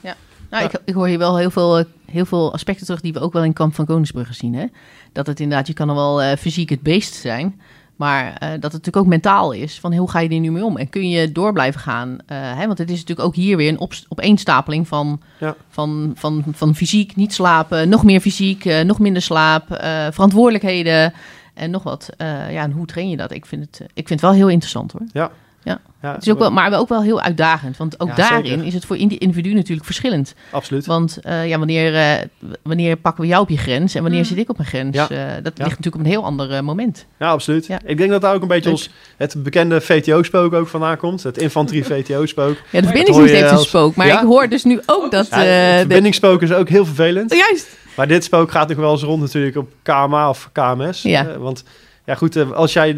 Nou, ik, ik hoor hier wel heel veel, eh, heel veel aspecten terug die we ook wel in Kamp van Koningsbrugge zien. Hè? Dat het inderdaad, je kan er wel eh, fysiek het beest zijn, maar eh, dat het natuurlijk ook mentaal is. Van hoe ga je er nu mee om? En kun je door blijven gaan? Eh, hè? Want het is natuurlijk ook hier weer een op, opeenstapeling van, Ja. van, van, van fysiek, niet slapen, nog meer fysiek, eh, nog minder slaap, verantwoordelijkheden en nog wat. Ja, en hoe train je dat? Ik vind het, ik vind het wel heel interessant hoor. Ja, Het is ook wel, maar ook wel heel uitdagend, want ook Ja, daarin zeker. is het voor indi- individu natuurlijk verschillend. absoluut. Want eh, ja, wanneer, eh, wanneer pakken we jou op je grens en wanneer Mm. zit ik op mijn grens? Ja. Eh, dat Ja. ligt natuurlijk op een heel ander moment. Ja, absoluut. Ja. Ik denk dat daar ook een beetje Leuk. ons het bekende VTO-spook ook vandaan komt. Het infanterie VTO-spook. Ja, de verbindingsdienst heeft een spook, maar Ja? ik hoor dus nu ook dat... Ja, eh, het de- verbindingsspook is ook heel vervelend. Oh, juist! Maar dit spook gaat nog wel eens rond natuurlijk op KMA of KMS. Ja. Want ja, goed, eh, als jij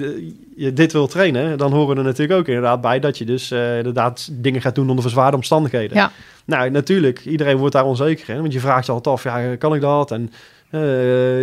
eh, dit wil trainen, dan horen er natuurlijk ook inderdaad bij dat je dus eh, inderdaad dingen gaat doen onder verzwaarde omstandigheden. Ja. Nou, natuurlijk, iedereen wordt daar onzeker in. Want je vraagt je altijd af, ja, kan ik dat? En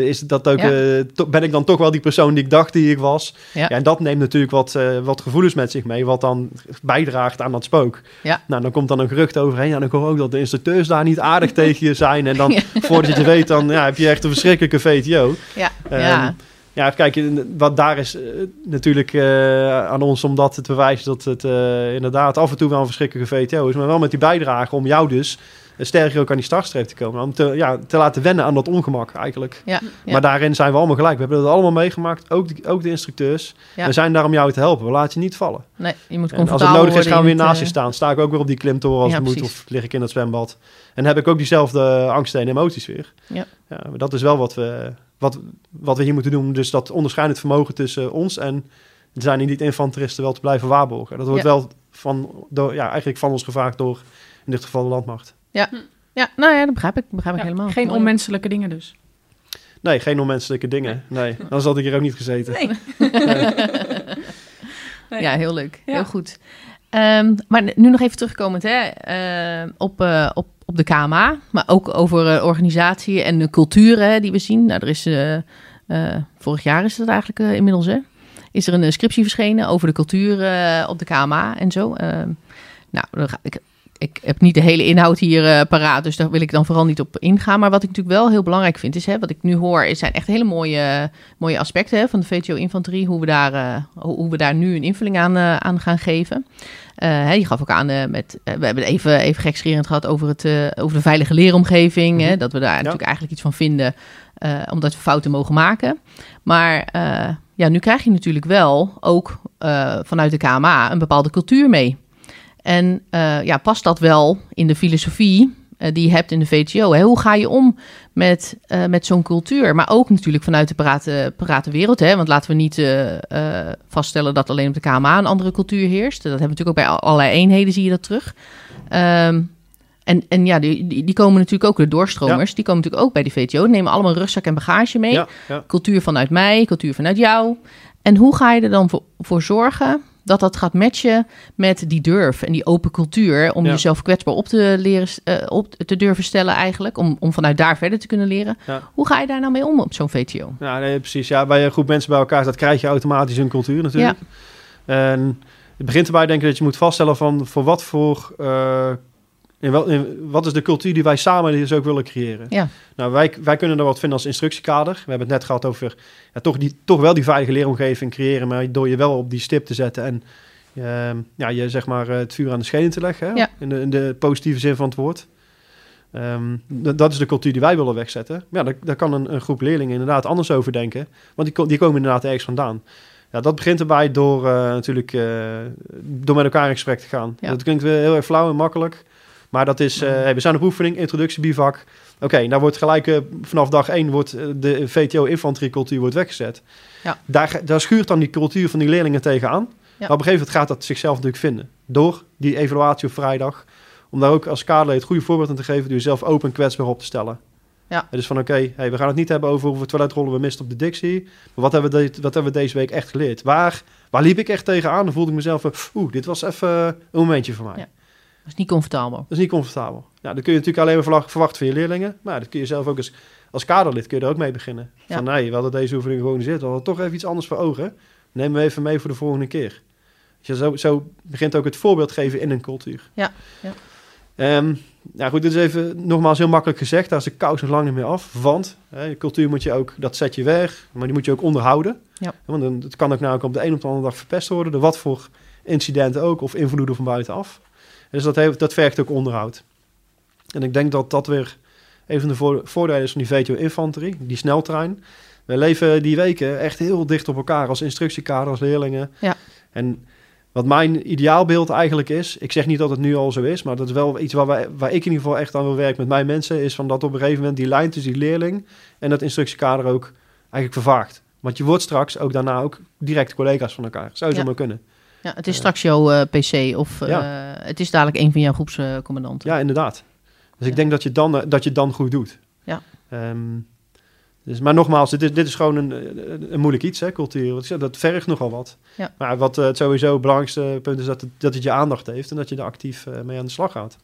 is dat ook, Ja. ben ik dan toch wel die persoon die ik dacht die ik was? Ja. en dat neemt natuurlijk wat, wat gevoelens met zich mee, wat dan bijdraagt aan dat spook. Ja. Nou, dan komt dan een gerucht overheen. Ja, dan hoor ook dat de instructeurs daar niet aardig tegen je zijn. En dan, voordat je het weet, dan ja, heb je echt een verschrikkelijke VTO. Ja, Ehm, ja. Even kijken, wat daar is eh, natuurlijk eh, aan ons om dat te bewijzen dat het eh, inderdaad af en toe wel een verschrikkelijke VTO is. Maar wel met die bijdrage om jou dus sterker ook aan die startstreep te komen. Om te, ja, te laten wennen aan dat ongemak eigenlijk. ja, ja. Maar daarin zijn we allemaal gelijk. We hebben dat allemaal meegemaakt, ook de, ook de instructeurs. Ja. We zijn daar om jou te helpen. We laten je niet vallen. nee, je moet En als het nodig is, gaan we weer naast je staan. Sta ik ook weer op die klimtoren als het moet. Of lig ik in het zwembad. En heb ik ook diezelfde angsten en emoties weer. Ja. maar dat is wel wat we, wat, wat we hier moeten doen. Dus dat onderscheidend vermogen tussen ons en zijn die niet infanteristen wel te blijven waarborgen. Dat wordt Ja. wel van, door, ja, eigenlijk van ons gevraagd door in dit geval de landmacht. Ja, nou ja, dat begrijp ik, begrijp ik Ja, helemaal. Geen Mooi. onmenselijke dingen dus. Nee, geen onmenselijke dingen. Nee, dan had ik hier ook niet gezeten. Nee. Nee. Ja, heel leuk. Ja. Heel goed. Ehm, maar nu nog even terugkomend hè, eh, op, eh, op, op de KMA, maar ook over eh, organisatie en de culturen die we zien. Nou, is, eh, eh, vorig jaar is dat eigenlijk inmiddels, hè? Is er een scriptie verschenen over de cultuur op de KMA en zo. Ehm, nou, dan ga ik, ik heb niet de hele inhoud hier eh, paraat, dus daar wil ik dan vooral niet op ingaan. Maar wat ik natuurlijk wel heel belangrijk vind, is hè, wat ik nu hoor, is zijn echt hele mooie, mooie aspecten hè, van de VTO-infanterie. Hoe, we daar, eh, hoe, we daar nu een invulling aan, eh, aan gaan geven. Hè, je gaf ook aan met. we hebben even, even gekscherend gehad over, het, over de veilige leeromgeving. hè, Mhm. dat we daar natuurlijk eigenlijk iets van vinden, omdat we fouten mogen maken. Maar ja, nu krijg je natuurlijk wel ook vanuit de KMA een bepaalde cultuur mee. En eh, ja, past dat wel in de filosofie eh, die je hebt in de VTO? Hè? Hoe ga je om met, eh, met zo'n cultuur? Maar ook natuurlijk vanuit de parate, parate wereld. Hè? Want laten we niet vaststellen dat alleen op de KMA een andere cultuur heerst. Dat hebben we natuurlijk ook bij allerlei eenheden, zie je dat terug. Ehm, En, en ja, die, die, komen natuurlijk ook, de doorstromers, die komen natuurlijk ook bij die VTO. Die nemen allemaal rugzak en bagage mee. Ja, ja. Cultuur vanuit mij, cultuur vanuit jou. En hoe ga je er dan voor, voor zorgen dat dat gaat matchen met die durf en die open cultuur... om Ja. jezelf kwetsbaar op te, leren, eh, op te durven stellen eigenlijk... Om, om vanuit daar verder te kunnen leren. Ja. Hoe ga je daar nou mee om op zo'n VTO? Ja, nee, precies. Ja, bij een groep mensen bij elkaar staat, krijg je automatisch een cultuur natuurlijk. En het begint erbij denk ik dat je moet vaststellen van voor wat voor... eh, in wel, in, wat is de cultuur die wij samen dus ook willen creëren? Ja. Nou, wij, wij kunnen er wat vinden als instructiekader. We hebben het net gehad over ja, toch, die, toch wel die veilige leeromgeving creëren, maar door je wel op die stip te zetten en ehm, ja, je zeg maar eh, het vuur aan de schenen te leggen, hè? Ja. In, de, in de positieve zin van het woord. Ehm, dat is de cultuur die wij willen wegzetten. Ja, daar, daar kan een, een groep leerlingen inderdaad anders over denken, want die, die komen inderdaad ergens vandaan. Ja, dat begint erbij door eh, natuurlijk eh, door met elkaar in gesprek te gaan. Ja. Dat klinkt weer heel erg flauw en makkelijk. Maar dat is, eh, hey, we zijn op oefening, introductie, bivak. Oké, nou wordt gelijk eh, vanaf dag één wordt eh, de VTO-infanteriecultuur wordt weggezet. Ja. Daar, daar schuurt dan die cultuur van die leerlingen tegenaan. Maar op een gegeven moment gaat dat zichzelf natuurlijk vinden. Door die evaluatie op vrijdag. Om daar ook als kaderlid het goede voorbeeld aan te geven. Door jezelf open en kwetsbaar op te stellen. Ja. Dus van oké, hey, we gaan het niet hebben over hoeveel toiletrollen we misten op de Dixie. Maar wat hebben, we de- wat hebben we deze week echt geleerd? Waar, waar liep ik echt tegenaan? Dan voelde ik mezelf oeh, dit was even een momentje voor mij. Ja. Dat is niet comfortabel. Dat is niet comfortabel. Ja, dan kun je natuurlijk alleen maar verwacht- verwachten van je leerlingen. Maar dat kun je zelf ook als, als kaderlid kun je er ook mee beginnen. Ja. Van nee, we hadden deze oefening georganiseerd. We hadden toch even iets anders voor ogen. Neem me even mee voor de volgende keer. Dus zo, zo begint ook het voorbeeld geven in een cultuur. Ja, ja. Nou goed, dit is even nogmaals heel makkelijk gezegd. Daar is de kous nog lang niet meer af. Want hè, je cultuur moet je ook, dat zet je weg. Maar die moet je ook onderhouden. Ja. Want dan, het kan ook namelijk op de een of de andere dag verpest worden. Door wat voor incidenten ook. Of invloeden van buitenaf. Dus dat, heeft, dat vergt ook onderhoud. En ik denk dat dat weer een van de voor- voordelen is van die VTO-infanterie, die sneltrein. We leven die weken echt heel dicht op elkaar als instructiekader, als leerlingen. Ja. En wat mijn ideaalbeeld eigenlijk is, ik zeg niet dat het nu al zo is, maar dat is wel iets waar, wij, waar ik in ieder geval echt aan wil werken met mijn mensen, is van dat op een gegeven moment die lijn tussen die leerling en dat instructiekader ook eigenlijk vervaagt. Want je wordt straks ook daarna ook direct collega's van elkaar. Zou Ja. zomaar kunnen. Ja, het is straks jouw eh, PC of eh, Ja. het is dadelijk een van jouw groepscommandanten. Ja, inderdaad. Dus ik Ja. denk dat je dan, eh, dat je het dan goed doet. Ja. Ehm, dus, maar nogmaals, dit is, dit is gewoon een, een, moeilijk iets, hè, cultuur. Want Dat vergt nogal wat. Ja. Maar wat eh, het sowieso belangrijkste punt is dat het, dat het je aandacht heeft en dat je er actief eh, mee aan de slag gaat.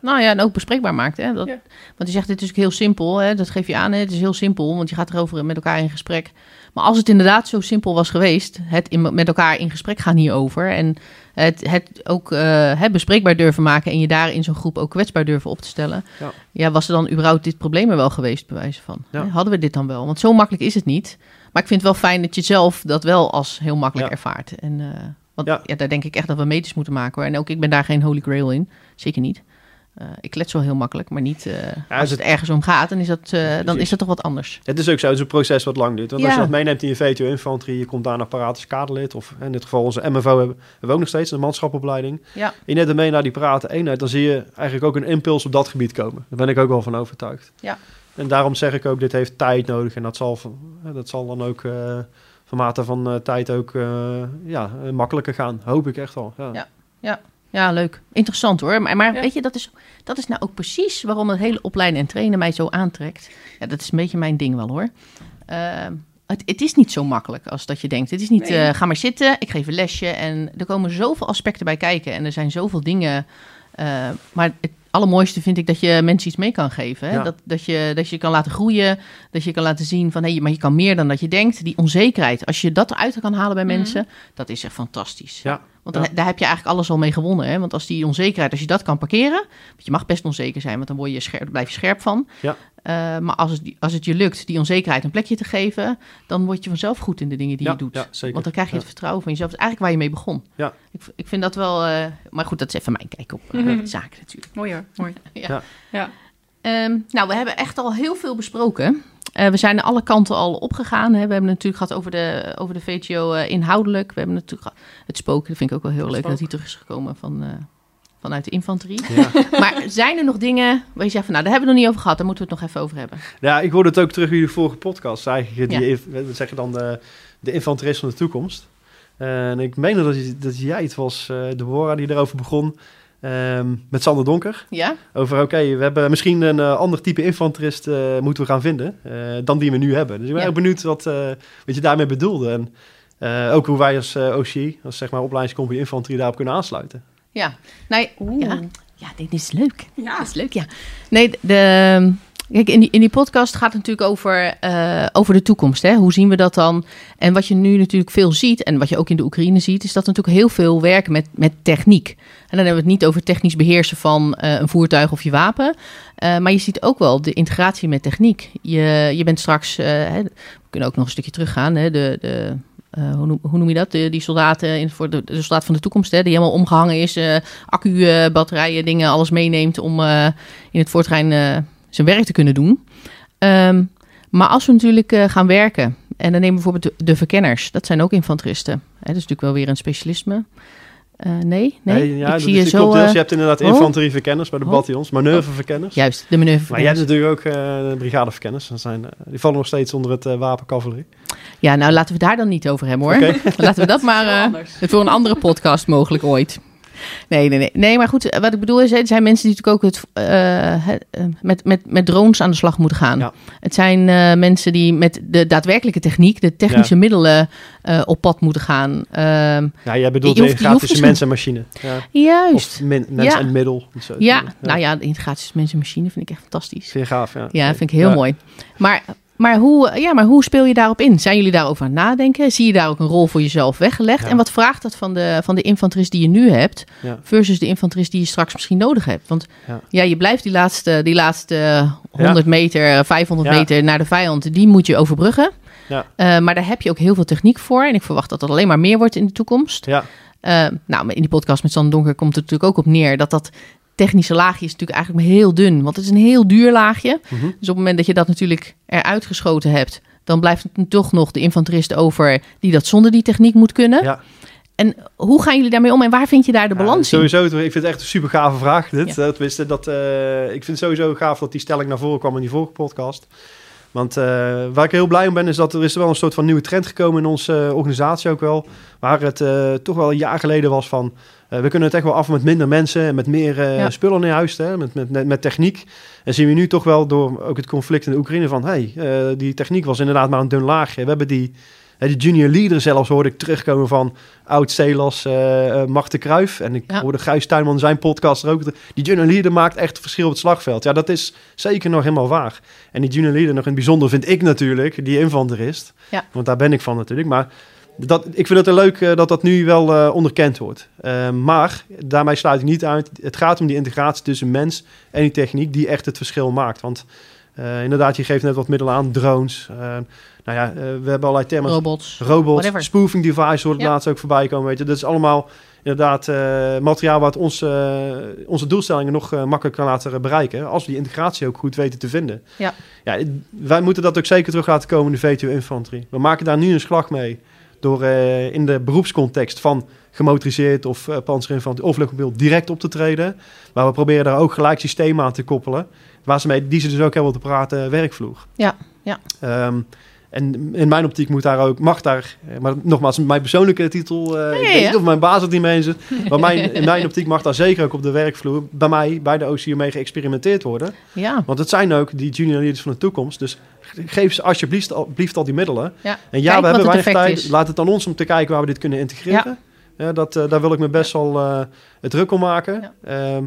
Nou ja, en ook bespreekbaar maakt. Hè? Dat, Ja. Want je zegt, dit is ook heel simpel. Hè? Dat geef je aan. Hè? Het is heel simpel, want je gaat erover met elkaar in gesprek. Maar als het inderdaad zo simpel was geweest, het in, met elkaar in gesprek gaan hierover. En het, het ook eh, het bespreekbaar durven maken en je daar in zo'n groep ook kwetsbaar durven op te stellen. Ja. Ja, was er dan überhaupt dit probleem er wel geweest, bij wijze van? Ja. Hadden we dit dan wel? Want zo makkelijk is het niet. Maar ik vind het wel fijn dat je zelf dat wel als heel makkelijk Ja. ervaart. En, eh, want Ja. ja. daar denk ik echt dat we meters moeten maken. Hoor. En ook ik ben daar geen holy grail in. Zeker niet. Eh, ik klets wel heel makkelijk, maar niet eh, als het het- ergens om gaat, dan is dat, eh, dan is dat toch wat anders. Het is ook zo, het is een proces wat lang duurt. Want als je dat meeneemt in je VTO-infanterie, je komt daarna als kaderlid. Of in dit geval onze MFO hebben, we ook nog steeds, een manschapopleiding. Ja. Je neemt er mee naar die paraten eenheid, dan zie je eigenlijk ook een impuls op dat gebied komen. Daar ben ik ook wel van overtuigd. Ja. En daarom zeg ik ook, dit heeft tijd nodig. En dat zal, dat zal dan ook van mate van tijd ook ja, makkelijker gaan. Hoop ik echt. Ja. Ja. Ja, leuk. Interessant hoor. Maar, maar Ja. weet je, dat is, dat is nou ook precies waarom het hele opleiden en trainen mij zo aantrekt. Ja, dat is een beetje mijn ding wel hoor. Ehm, het, het is niet zo makkelijk als dat je denkt. Het is niet, Nee. eh, ga maar zitten, ik geef een lesje. En er komen zoveel aspecten bij kijken. En er zijn zoveel dingen. eh, maar het allermooiste vind ik dat je mensen iets mee kan geven. Hè? Ja. Dat, dat, je, dat je kan laten groeien. Dat je kan laten zien van, hé, hey, maar je kan meer dan dat je denkt. Die onzekerheid, als je dat eruit kan halen bij Mhm. mensen, dat is echt fantastisch. Ja. Want Ja. daar heb je eigenlijk alles al mee gewonnen. Hè? Want als die onzekerheid, als je dat kan parkeren... Want je mag best onzeker zijn, want dan word je scherp, blijf je scherp van. Ja. Eh, maar als het, als het je lukt die onzekerheid een plekje te geven... dan word je vanzelf goed in de dingen die Ja, je doet. ja, zeker. Want dan krijg je Ja. het vertrouwen van jezelf. Dat is eigenlijk waar je mee begon. Ja. Ik, ik vind dat wel... eh, maar goed, dat is even mijn kijk op eh, Mhm. de zaken natuurlijk. Mooi hoor, mooi. Ja. Ja. Ja. Ehm, nou, we hebben echt al heel veel besproken. Eh, we zijn alle kanten al opgegaan. Hè. We hebben het natuurlijk gehad over de, over de VTO eh, inhoudelijk. We hebben natuurlijk het spoken. Dat vind ik ook wel heel Het leuk dat hij terug is gekomen van, eh, vanuit de infanterie. Ja. maar zijn er nog dingen waar je zegt van... nou, daar hebben we nog niet over gehad. Daar moeten we het nog even over hebben. Ja, ik hoorde het ook terug in de vorige podcast. Eigenlijk, die, Ja. inf- wat zeg je dan, de, de infanterist van de toekomst. En ik meen dat, dat jij het was, eh Deborah, die erover begon. Ehm, met Sander Donker. Ja? Over, oké, we hebben misschien een eh, ander type infanterist eh, moeten we gaan vinden eh, dan die we nu hebben. Dus ik ben Ja. erg benieuwd wat, eh, wat je daarmee bedoelde. En eh, ook hoe wij als OC, als zeg maar opleidingscompagnie infanterie, daarop kunnen aansluiten. Ja. Nee, ja. Ja, dit is leuk. Ja. Is leuk, ja. Nee, de, kijk, in die, in die podcast gaat het natuurlijk over, eh, over de toekomst. Hè? Hoe zien we dat dan? En wat je nu natuurlijk veel ziet, en wat je ook in de Oekraïne ziet, is dat natuurlijk heel veel werken met, met techniek. En dan hebben we het niet over technisch beheersen van eh, een voertuig of je wapen. Eh, maar je ziet ook wel de integratie met techniek. Je, je bent straks, hè, we kunnen ook nog een stukje teruggaan, hè, de... de hoe, noem, hoe noem je dat? Die soldaten in, voor de, de soldaat van de toekomst, hè, die helemaal omgehangen is, accu, batterijen, dingen, alles meeneemt om in het voortrein zijn werk te kunnen doen. Ehm, maar als we natuurlijk eh, gaan werken, en dan nemen we bijvoorbeeld de, de verkenners, dat zijn ook infanteristen. Hè, dat is natuurlijk wel weer een specialisme. Eh, nee, nee, ja, ik dat zie is- je zo. klopt. Dus eh, je hebt inderdaad oh. infanterieverkenners bij de Oh. bataljons, manoeuvreverkenners. juist, de manoeuvre. Maar je hebt natuurlijk ook eh, de brigadeverkenners. Dat zijn, die vallen nog steeds onder het eh wapencavalerie. Ja, nou laten we daar dan niet over hebben hoor. Laten we dat maar eh, voor een andere podcast mogelijk ooit. Nee, nee, nee. Nee, maar goed, wat ik bedoel is, er zijn mensen die natuurlijk ook het, eh, het, eh, met, met, met drones aan de slag moeten gaan. Ja. Het zijn eh, mensen die met de daadwerkelijke techniek, de technische middelen eh, op pad moeten gaan. Ehm, Ja, jij bedoelt integratie dus- mens en machine. Ja. juist. Of min, mens Ja. en middel. het zo Ja, noemen. nou ja, de integratie tussen mens en machine vind ik echt fantastisch. Vind je gaaf, ja. Ja, vind ik heel Ja. mooi. Maar, maar, hoe, ja, maar hoe speel je daarop in? Zijn jullie daarover aan het nadenken? Zie je daar ook een rol voor jezelf weggelegd? Ja. En wat vraagt dat van de, van de infanterist die je nu hebt... Ja. versus de infanterist die je straks misschien nodig hebt? Want Ja. ja, je blijft die laatste, die laatste 100 meter, 500 Ja. meter naar de vijand... die moet je overbruggen. Ja. Eh, maar daar heb je ook heel veel techniek voor. En ik verwacht dat dat alleen maar meer wordt in de toekomst. Ja. Eh, nou, in die podcast met Sander Donker komt het natuurlijk ook op neer... dat dat technische laagje is natuurlijk eigenlijk heel dun. Want het is een heel duur laagje. Mhm. Dus op het moment dat je dat natuurlijk eruit geschoten hebt, dan blijft het toch nog de infanterist over die dat zonder die techniek moet kunnen. Ja. En hoe gaan jullie daarmee om en waar vind je daar de Ja, balans in? sowieso, ik vind het echt een super gave vraag. Dit. Ja. Eh, tenminste, dat, eh, ik vind het sowieso gaaf dat die stelling naar voren kwam in die vorige podcast. Want eh, waar ik heel blij om ben, is dat er is wel een soort van nieuwe trend gekomen in onze organisatie ook wel. Waar het toch wel een jaar geleden was van... eh, we kunnen het echt wel af met minder mensen en met meer eh, Ja. spullen in huis, hè, met, met, met, techniek. En zien we nu toch wel door ook het conflict in de Oekraïne van... hey, eh, die techniek was inderdaad maar een dun laagje. We hebben die... die junior leader zelfs hoorde ik terugkomen van oud Celas, eh eh, Marten Kruijf. En ik Ja. hoorde Gijs Tuinman zijn podcast er ook. Die junior leader maakt echt verschil op het slagveld. Ja, dat is zeker nog helemaal waar. En die junior leader nog in het bijzonder vind ik natuurlijk, die infanterist. Ja. Want daar ben ik van natuurlijk. Maar dat, ik vind het leuk eh, dat dat nu wel eh, onderkend wordt. Eh, maar daarmee sluit ik niet uit. Het gaat om die integratie tussen mens en die techniek die echt het verschil maakt. Want inderdaad, je geeft net wat middelen aan, drones. nou ja, we hebben allerlei termen. Robots. Robots, Whatever. spoofing device hoort Ja. laatst ook voorbij komen. Weet je. Dat is allemaal inderdaad materiaal wat ons, onze doelstellingen nog eh, makkelijk kan laten bereiken. Als we die integratie ook goed weten te vinden. Ja. Ja, wij moeten dat ook zeker terug laten komen in de VTO-infanterie. We maken daar nu een slag mee. Door eh, in de beroepscontext van gemotoriseerd of uh, panzerinfanterie of luchtmobiel direct op te treden. Maar we proberen daar ook gelijk systemen aan te koppelen. Waar ze mee, die ze dus ook hebben op de praten werkvloer. Ja, ja. Ehm, en in mijn optiek moet daar ook, mag daar, eh, maar nogmaals, mijn persoonlijke titel, eh, ik ja, weet ja. niet of mijn baas het niet mee eens maar mijn, in mijn optiek mag daar zeker ook op de werkvloer, bij mij, bij de OCU mee geëxperimenteerd worden. Ja. Want het zijn ook die junior leaders van de toekomst, dus geef ze alsjeblieft al, al die middelen. Ja. En ja, Kijk we hebben weinig tijd, is. laat het aan ons om te kijken waar we dit kunnen integreren. Ja. dat, eh, daar wil ik me best wel het druk om maken. Ehm,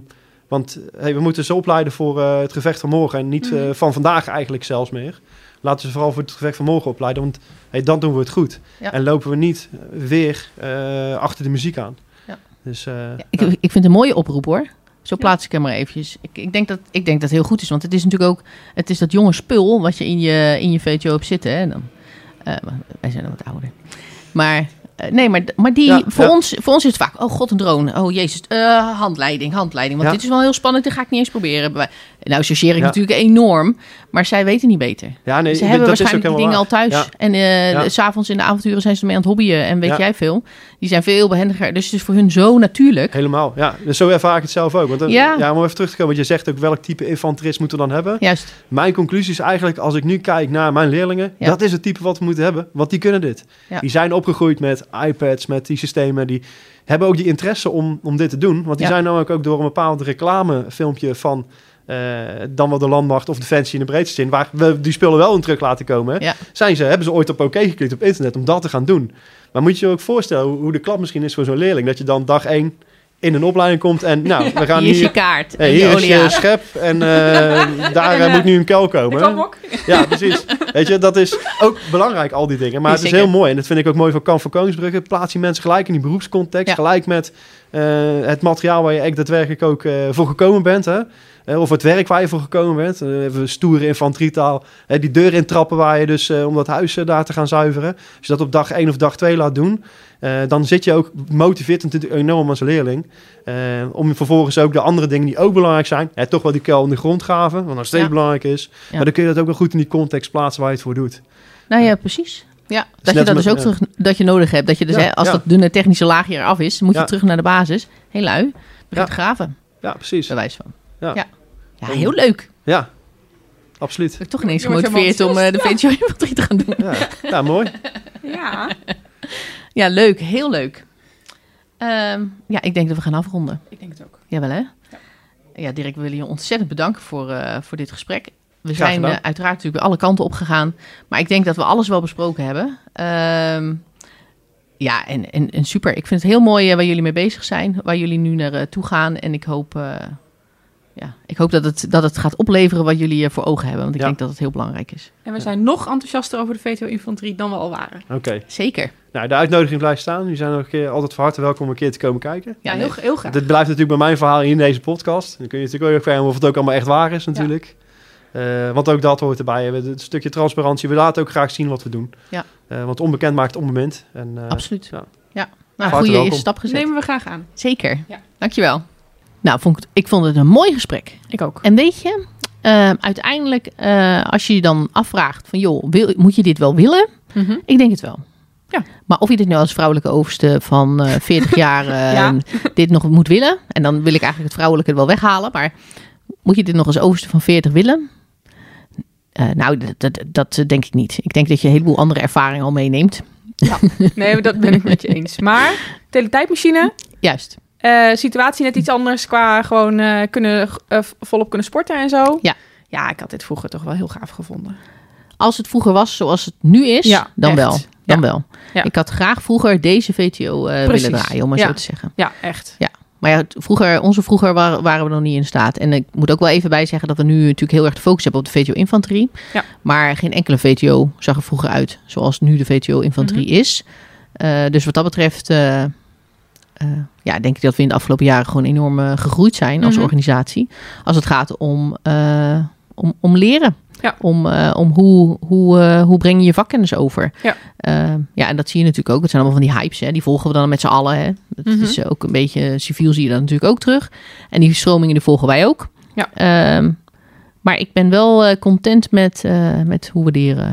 want hey, we moeten ze opleiden voor het gevecht van morgen en niet Mhm. van vandaag eigenlijk zelfs meer. Laten ze vooral voor het gevecht van morgen opleiden, want hey, dan doen we het goed. Ja. En lopen we niet weer eh, achter de muziek aan. Ja. Dus, eh, Ja, ik, ja. ik vind het een mooie oproep hoor. Zo plaats ik hem maar eventjes. Ik, ik, denk dat, ik denk dat het heel goed is. Want het is natuurlijk ook het is dat jonge spul wat je in je, in je VTO hebt zitten. Hè. En Dan, eh, maar wij zijn al wat ouder. Maar nee, maar, maar die, Ja, voor, ja. Ons, voor ons is het vaak, oh god, een drone. Oh jezus, eh, handleiding, handleiding. Want Ja. dit is wel heel spannend, dat ga ik niet eens proberen. Nou, associeer ik Ja. natuurlijk enorm, maar zij weten niet beter. Ja, nee, Ze hebben dat waarschijnlijk die dingen al thuis. En eh Ja. s s'avonds in de avonturen zijn ze ermee aan het hobbyen en weet jij veel. Die zijn veel behendiger. Dus het is voor hun zo natuurlijk. Helemaal, ja. Dus zo ervaar ik het zelf ook. Want dan, Ja. om even terug te komen, want je zegt ook welk type infanterist moeten we dan hebben. Juist. Mijn conclusie is eigenlijk, als ik nu kijk naar mijn leerlingen, dat is het type wat we moeten hebben. Want die kunnen dit. Die zijn opgegroeid met iPads, met die systemen. Die hebben ook die interesse om, om dit te doen. Want die zijn namelijk ook door een bepaald reclamefilmpje van eh, dan wel de landmacht of defensie in de breedste zin, waar we die spullen wel in terug laten komen, Ja. zijn ze, hebben ze ooit op oké geklikt op internet om dat te gaan doen. Maar moet je je ook voorstellen hoe, de klap misschien is voor zo'n leerling, dat je dan dag één in een opleiding komt en nou, we gaan Hier is je kaart. Hey, hier je is je schep en eh, daar eh, moet nu een kuil komen. Ja, precies. Weet je, dat is ook belangrijk, al die dingen. Maar het is heel mooi. En dat vind ik ook mooi van Kamp van Koningsbrugge. Plaats die mensen gelijk in die beroepscontext. Ja. Gelijk met het materiaal waar je echt daadwerkelijk ook voor gekomen bent. Hè? Of het werk waar je voor gekomen bent. Eh, even stoere infanterietaal. Die deur intrappen waar je dus eh, om dat huis eh, daar te gaan zuiveren. Als je dat op dag 1 of dag 2 laat doen. eh, dan zit je ook motiveert natuurlijk enorm als leerling. om vervolgens ook de andere dingen die ook belangrijk zijn. hè, toch wel die kuil in de grond graven. Wat nog steeds Ja. belangrijk is. Ja. Maar dan kun je dat ook wel goed in die context plaatsen waar je het voor doet. Nou ja, precies. Ja, dat je dat met- dus ook terug dat je nodig hebt. Dat je dus, Ja, hè, als ja. dat de technische laagje eraf is, moet je Ja. terug naar de basis. Heel lui. Begin Ja. te graven, Ja, precies. bij wijze van. Ja. Ja, heel leuk. Ja, absoluut. Ik ben toch ineens gemotiveerd om eh, de VTO-infanterie te gaan doen. Ja, ja mooi. Ja, Ja, leuk. Heel leuk. Ehm, ja, ik denk dat we gaan afronden. ik denk het ook. Jawel, hè? Ja, Dirk, we willen je ontzettend bedanken voor, eh, voor dit gesprek. We zijn eh, uiteraard natuurlijk alle kanten op gegaan. Maar ik denk dat we alles wel besproken hebben. Ehm, ja, en, en, en super. Ik vind het heel mooi waar jullie mee bezig zijn. Waar jullie nu naartoe gaan. En ik hoop, eh, ja, ik hoop dat, het, dat het gaat opleveren wat jullie eh, voor ogen hebben. Want ik Ja. denk dat het heel belangrijk is. En we zijn nog enthousiaster over de VTO-infanterie dan we al waren. Oké. Zeker. Nou, de uitnodiging blijft staan. Jullie zijn nog een keer altijd van harte welkom om een keer te komen kijken. Ja, heel, heel graag. Dit blijft natuurlijk bij mijn verhaal in deze podcast. Dan kun je natuurlijk ook vragen of het ook allemaal echt waar is natuurlijk. Eh, want ook dat hoort erbij. We hebben Het stukje transparantie. We laten ook graag zien wat we doen. Ja. Eh, want onbekend maakt onbemind. En, eh, Absoluut. ja. Ja. Nou, goede stap gezet. nemen we graag aan. Zeker. Ja. Dankjewel. Nou, vond ik, ik vond het een mooi gesprek. Ik ook. En weet je, eh, uiteindelijk, eh, als je je dan afvraagt van, joh, wil, moet je dit wel willen? Mhm. Ik denk het wel. Ja. Maar of je dit nou als vrouwelijke overste van eh 40 jaar Ja. dit nog moet willen, en dan wil ik eigenlijk het vrouwelijke er wel weghalen, maar moet je dit nog als overste van 40 willen? Nou, dat, dat, dat denk ik niet. Ik denk dat je een heleboel andere ervaringen al meeneemt. Nee, dat ben ik met je eens. Maar, teletijdmachine, Juist. Eh, situatie net iets anders qua gewoon eh, kunnen, eh, volop kunnen sporten en zo. Ja. Ja, ik had dit vroeger toch wel heel gaaf gevonden. Als het vroeger was zoals het nu is, Ja, dan echt. wel. Dan Ja. wel. Ja. Ik had graag vroeger deze VTO willen draaien, om maar Ja. zo te zeggen. Ja, echt. Maar ja, het- vroeger, onze vroeger waren, waren we nog niet in staat. En ik moet ook wel even bij zeggen dat we nu natuurlijk heel erg de focus hebben op de VTO-infanterie. Ja. Maar geen enkele VTO zag er vroeger uit zoals nu de VTO-infanterie Mhm. is. Dus wat dat betreft, ja, denk ik dat we in de afgelopen jaren gewoon enorm eh, gegroeid zijn als Mhm. organisatie. Als het gaat om, eh, om, om leren. Ja. Om, eh, om hoe, hoe, hoe breng je je vakkennis over. Ja. Ja, en dat zie je natuurlijk ook. Het zijn allemaal van die hypes. Hè. Die volgen we dan met z'n allen. Hè. Dat Mhm. is ook een beetje civiel zie je dat natuurlijk ook terug. En die stromingen die volgen wij ook. Ja. Ehm, maar ik ben wel content met, met hoe, we hier, eh,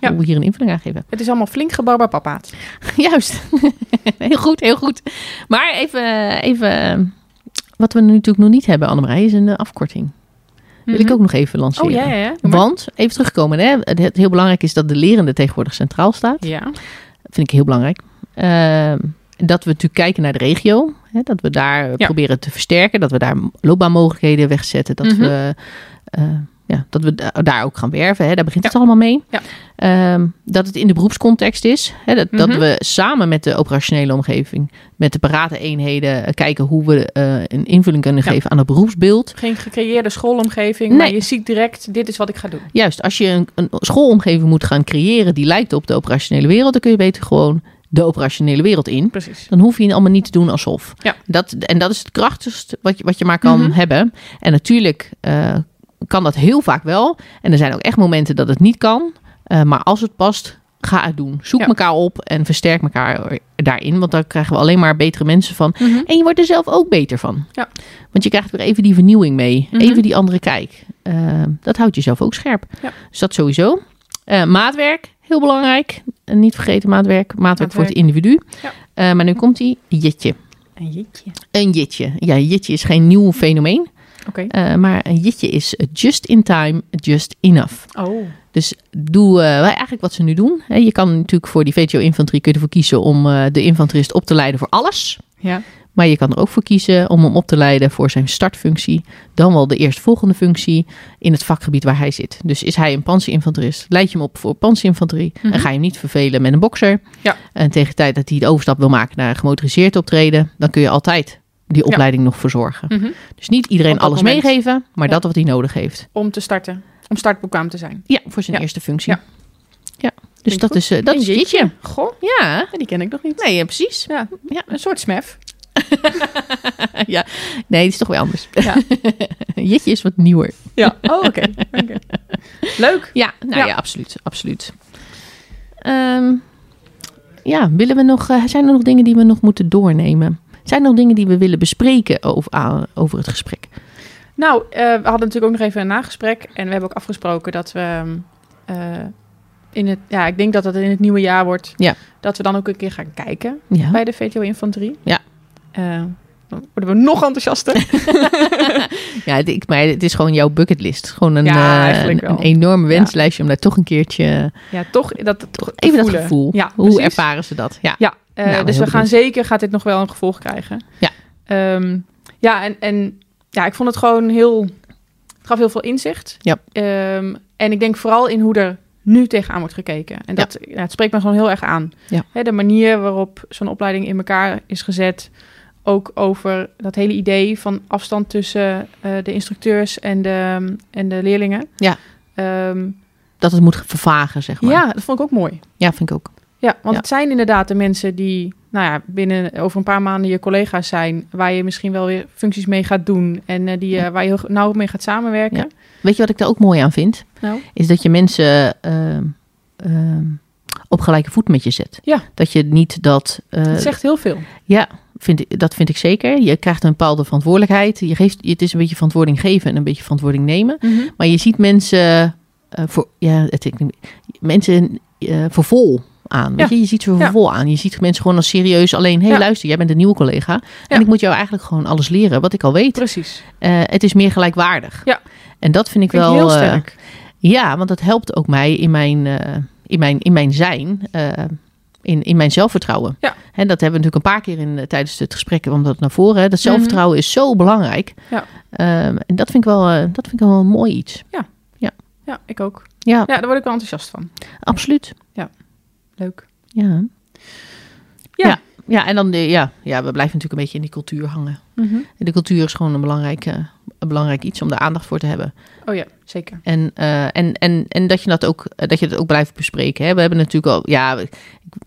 Ja. hoe we hier een invulling aan geven. Het is allemaal flink gebarbapapaat. Juist. heel goed, heel goed. Maar even, even wat we nu natuurlijk nog niet hebben, Annemarij, is een eh, afkorting. Wil ik ook nog even lanceren. Oh ja, ja, ja. Doe maar. Want, even terugkomen, hè, het, heel belangrijk is dat de lerende tegenwoordig centraal staat. Ja. Dat vind ik heel belangrijk. Ehm, dat we natuurlijk kijken naar de regio. Hè, dat we daar eh, Ja. proberen te versterken. Dat we daar loopbaanmogelijkheden wegzetten. Dat, Mhm. we, eh, ja, dat we da- daar ook gaan werven. Hè. Daar begint Ja. het allemaal mee. Ja. Ehm, dat het in de beroepscontext is. Hè, dat, dat Mhm. we samen met de operationele omgeving, met de parate eenheden, eh, kijken hoe we eh, een invulling kunnen Ja. geven aan het beroepsbeeld. Geen gecreëerde schoolomgeving, Nee. maar je ziet direct, dit is wat ik ga doen. Juist, als je een, een schoolomgeving moet gaan creëren die lijkt op de operationele wereld, dan kun je beter gewoon de operationele wereld in. Precies. Dan hoef je het allemaal niet te doen alsof. Ja. Dat, en dat is het krachtigste wat je, wat je maar kan Mhm. hebben. En natuurlijk eh, kan dat heel vaak wel. En er zijn ook echt momenten dat het niet kan. Eh, maar als het past, ga het doen. Zoek Ja. elkaar op en versterk elkaar daarin. Want dan krijgen we alleen maar betere mensen van. Mhm. En je wordt er zelf ook beter van. Ja. Want je krijgt weer even die vernieuwing mee. Mhm. Even die andere kijk. Eh, dat houdt jezelf ook scherp. Ja. Dus dat sowieso. Eh, maatwerk, heel belangrijk. En niet vergeten maatwerk. Maatwerk voor het individu. Ja. Maar nu komt die jitje. Een jitje. Een jitje. Ja, jitje is geen nieuw fenomeen. Oké. Eh, maar een jitje is just in time, just enough. Oh. Dus doe eh, eigenlijk wat ze nu doen. Hè, Je kan natuurlijk voor die VTO-infanterie kun je ervoor kiezen om eh, de infanterist op te leiden voor alles. Ja. Maar je kan er ook voor kiezen om hem op te leiden voor zijn startfunctie. Dan wel de eerstvolgende functie in het vakgebied waar hij zit. Dus is hij een panzerinfanterist, leid je hem op voor panzerinfanterie. Mhm. En ga je hem niet vervelen met een bokser. Ja. En tegen de tijd dat hij de overstap wil maken naar gemotoriseerd optreden, dan kun je altijd die opleiding nog verzorgen. Mhm. Dus niet iedereen alles moment. meegeven, maar Ja. dat wat hij nodig heeft. Om te starten. Om startbekwaam te zijn. Ja, voor zijn Ja. eerste functie. Ja. Ja. Dus Klinkt dat is, eh, dat Een is jitje. Goh, Ja, ja, die ken ik nog niet. nee, precies. Ja, Ja. een soort smef. ja. Nee, het is toch weer anders. Ja. Jitje is wat nieuwer. Ja. Oh, oké. Leuk. Ja, nou ja, absoluut. absoluut. Ehm, ja, willen we nog, eh, zijn er nog dingen die we nog moeten doornemen? Zijn er nog dingen die we willen bespreken over, over het gesprek? Nou, eh, we hadden natuurlijk ook nog even een nagesprek. En we hebben ook afgesproken dat we... eh, in het, ja, ik denk dat het in het nieuwe jaar wordt. Ja. Dat we dan ook een keer gaan kijken Ja. bij de VTO-infanterie. Ja. Dan worden we nog enthousiaster. ja, ik, maar het is gewoon jouw bucketlist. Gewoon een, Ja, eh, een, enorme wenslijstje om daar toch een keertje... ja, toch dat, toch Even dat voelen. gevoel. Ja, Hoe precies. ervaren ze dat? Ja. Ja, eh, Nou, dus we gaan benieuwd. zeker, gaat dit nog wel een gevolg krijgen. Ja. Ehm, ja, en, en ja, ik vond het gewoon heel, het gaf heel veel inzicht. Ja. Ehm, en ik denk vooral in hoe er nu tegenaan wordt gekeken. En dat ja. het spreekt me gewoon heel erg aan. Ja. De manier waarop zo'n opleiding in elkaar is gezet. Ook over dat hele idee van afstand tussen eh, de instructeurs en de, en de leerlingen. Ja. Ehm, Dat het moet vervagen, zeg maar. ja, dat vond ik ook mooi. Ja, vind ik ook. Ja, want Ja. het zijn inderdaad de mensen die, nou ja, binnen over een paar maanden je collega's zijn, waar je misschien wel weer functies mee gaat doen en eh, die, eh, waar je heel nauw mee gaat samenwerken. Ja. Weet je wat ik daar ook mooi aan vind? Nou, Is dat je mensen ehm, ehm, op gelijke voet met je zet. Ja. Dat je niet dat... het zegt heel veel. Ja, vind ik, dat vind ik zeker. Je krijgt een bepaalde verantwoordelijkheid. Je geeft, het is een beetje verantwoording geven en een beetje verantwoording nemen. Maar je ziet mensen eh, voor, ja, het, ik, mensen eh, voor vol aan. Weet Ja. je? je ziet ze voor Ja. vol aan. Je ziet mensen gewoon als serieus alleen. Hé, hey, Ja. luister, jij bent een nieuwe collega. En ik moet jou eigenlijk gewoon alles leren wat ik al weet. Precies. Eh, het is meer gelijkwaardig. Ja. En dat vind ik Vind wel heel sterk. ja, want dat helpt ook mij in mijn, in mijn, in mijn zijn, in, in mijn zelfvertrouwen. Ja. En dat hebben we natuurlijk een paar keer in, eh, tijdens het gesprek, want dat naar voren. Hè. Dat zelfvertrouwen is zo belangrijk. Mhm. Ja. Ehm, en dat vind ik wel, eh, dat vind ik wel een mooi iets. ja, ik ook. Ja, Ja, daar word ik wel enthousiast van. absoluut. Leuk. Ja. Ja. ja. Ja, en dan, de, ja, ja, we blijven natuurlijk een beetje in die cultuur hangen. En de cultuur is gewoon een belangrijk, eh, een belangrijk iets om daar aandacht voor te hebben. Oh ja, zeker. En, eh, en, en, en dat je dat ook, eh, dat je dat ook blijft bespreken. Hè? We hebben natuurlijk al, ja, ik,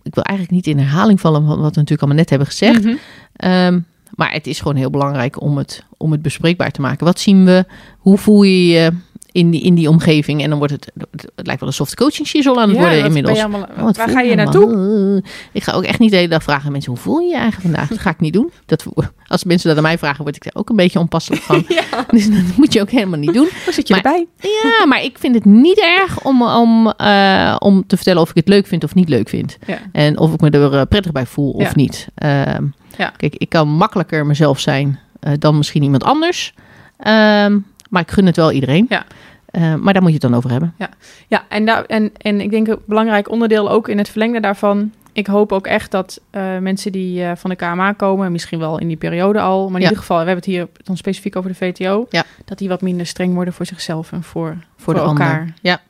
ik wil eigenlijk niet in herhaling vallen van wat we natuurlijk allemaal net hebben gezegd. Mhm. Ehm, maar het is gewoon heel belangrijk om het, om het bespreekbaar te maken. Wat zien we? Hoe voel je je in die, in die omgeving? En dan wordt het, het lijkt wel een soft coaching shizzle aan het Ja, worden inmiddels. allemaal- Oh, waar ga je naartoe? ik ga ook echt niet de hele dag vragen aan mensen, hoe voel je je eigenlijk vandaag? Dat ga ik niet doen. Dat, als mensen dat aan mij vragen, word ik daar ook een beetje onpasselijk van. Ja, Dus dat moet je ook helemaal niet doen. dan zit je Maar- erbij. Ja, maar ik vind het niet erg om, om, eh, om te vertellen of ik het leuk vind of niet leuk vind. Ja. En of ik me er eh, prettig bij voel of niet. Ehm, Ja. Kijk, ik kan makkelijker mezelf zijn eh, dan misschien iemand anders. Ehm, maar ik gun het wel iedereen. Ja. Eh, maar daar moet je het dan over hebben. Ja, en, daar, en, en ik denk een belangrijk onderdeel ook in het verlengde daarvan. Ik hoop ook echt dat eh, mensen die eh, van de KMA komen, misschien wel in die periode al, maar in Ja. ieder geval, we hebben het hier dan specifiek over de VTO, Ja. dat die wat minder streng worden voor zichzelf en voor, Voor, de elkaar. ander. Ja.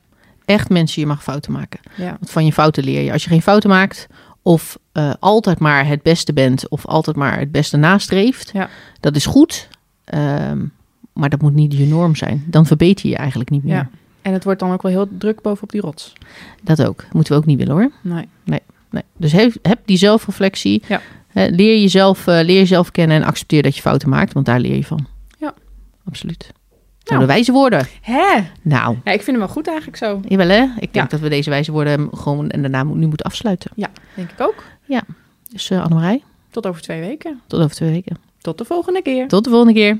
Echt mensen, je mag fouten maken. Ja. Want van je fouten leer je. Als je geen fouten maakt of altijd maar het beste bent of altijd maar het beste nastreeft, Ja. dat is goed. Ehm, maar dat moet niet je norm zijn. Dan verbeter je eigenlijk niet meer. Ja. En het wordt dan ook wel heel druk bovenop die rots. Dat ook. Moeten we ook niet willen hoor. Nee. Nee. Dus heb, heb die zelfreflectie. Ja. Leer, jezelf, eh, leer jezelf kennen en accepteer dat je fouten maakt, want daar leer je van. Ja. Absoluut. Nou, de wijze woorden. Hè? Nou, Ja, ik vind hem wel goed eigenlijk zo. jawel hè. Ik denk Ja. dat we deze wijze woorden gewoon en daarna nu moeten afsluiten. Ja, denk ik ook. Dus uh, Annemarij, Tot over twee weken. tot over twee weken. Tot de volgende keer. Tot de volgende keer.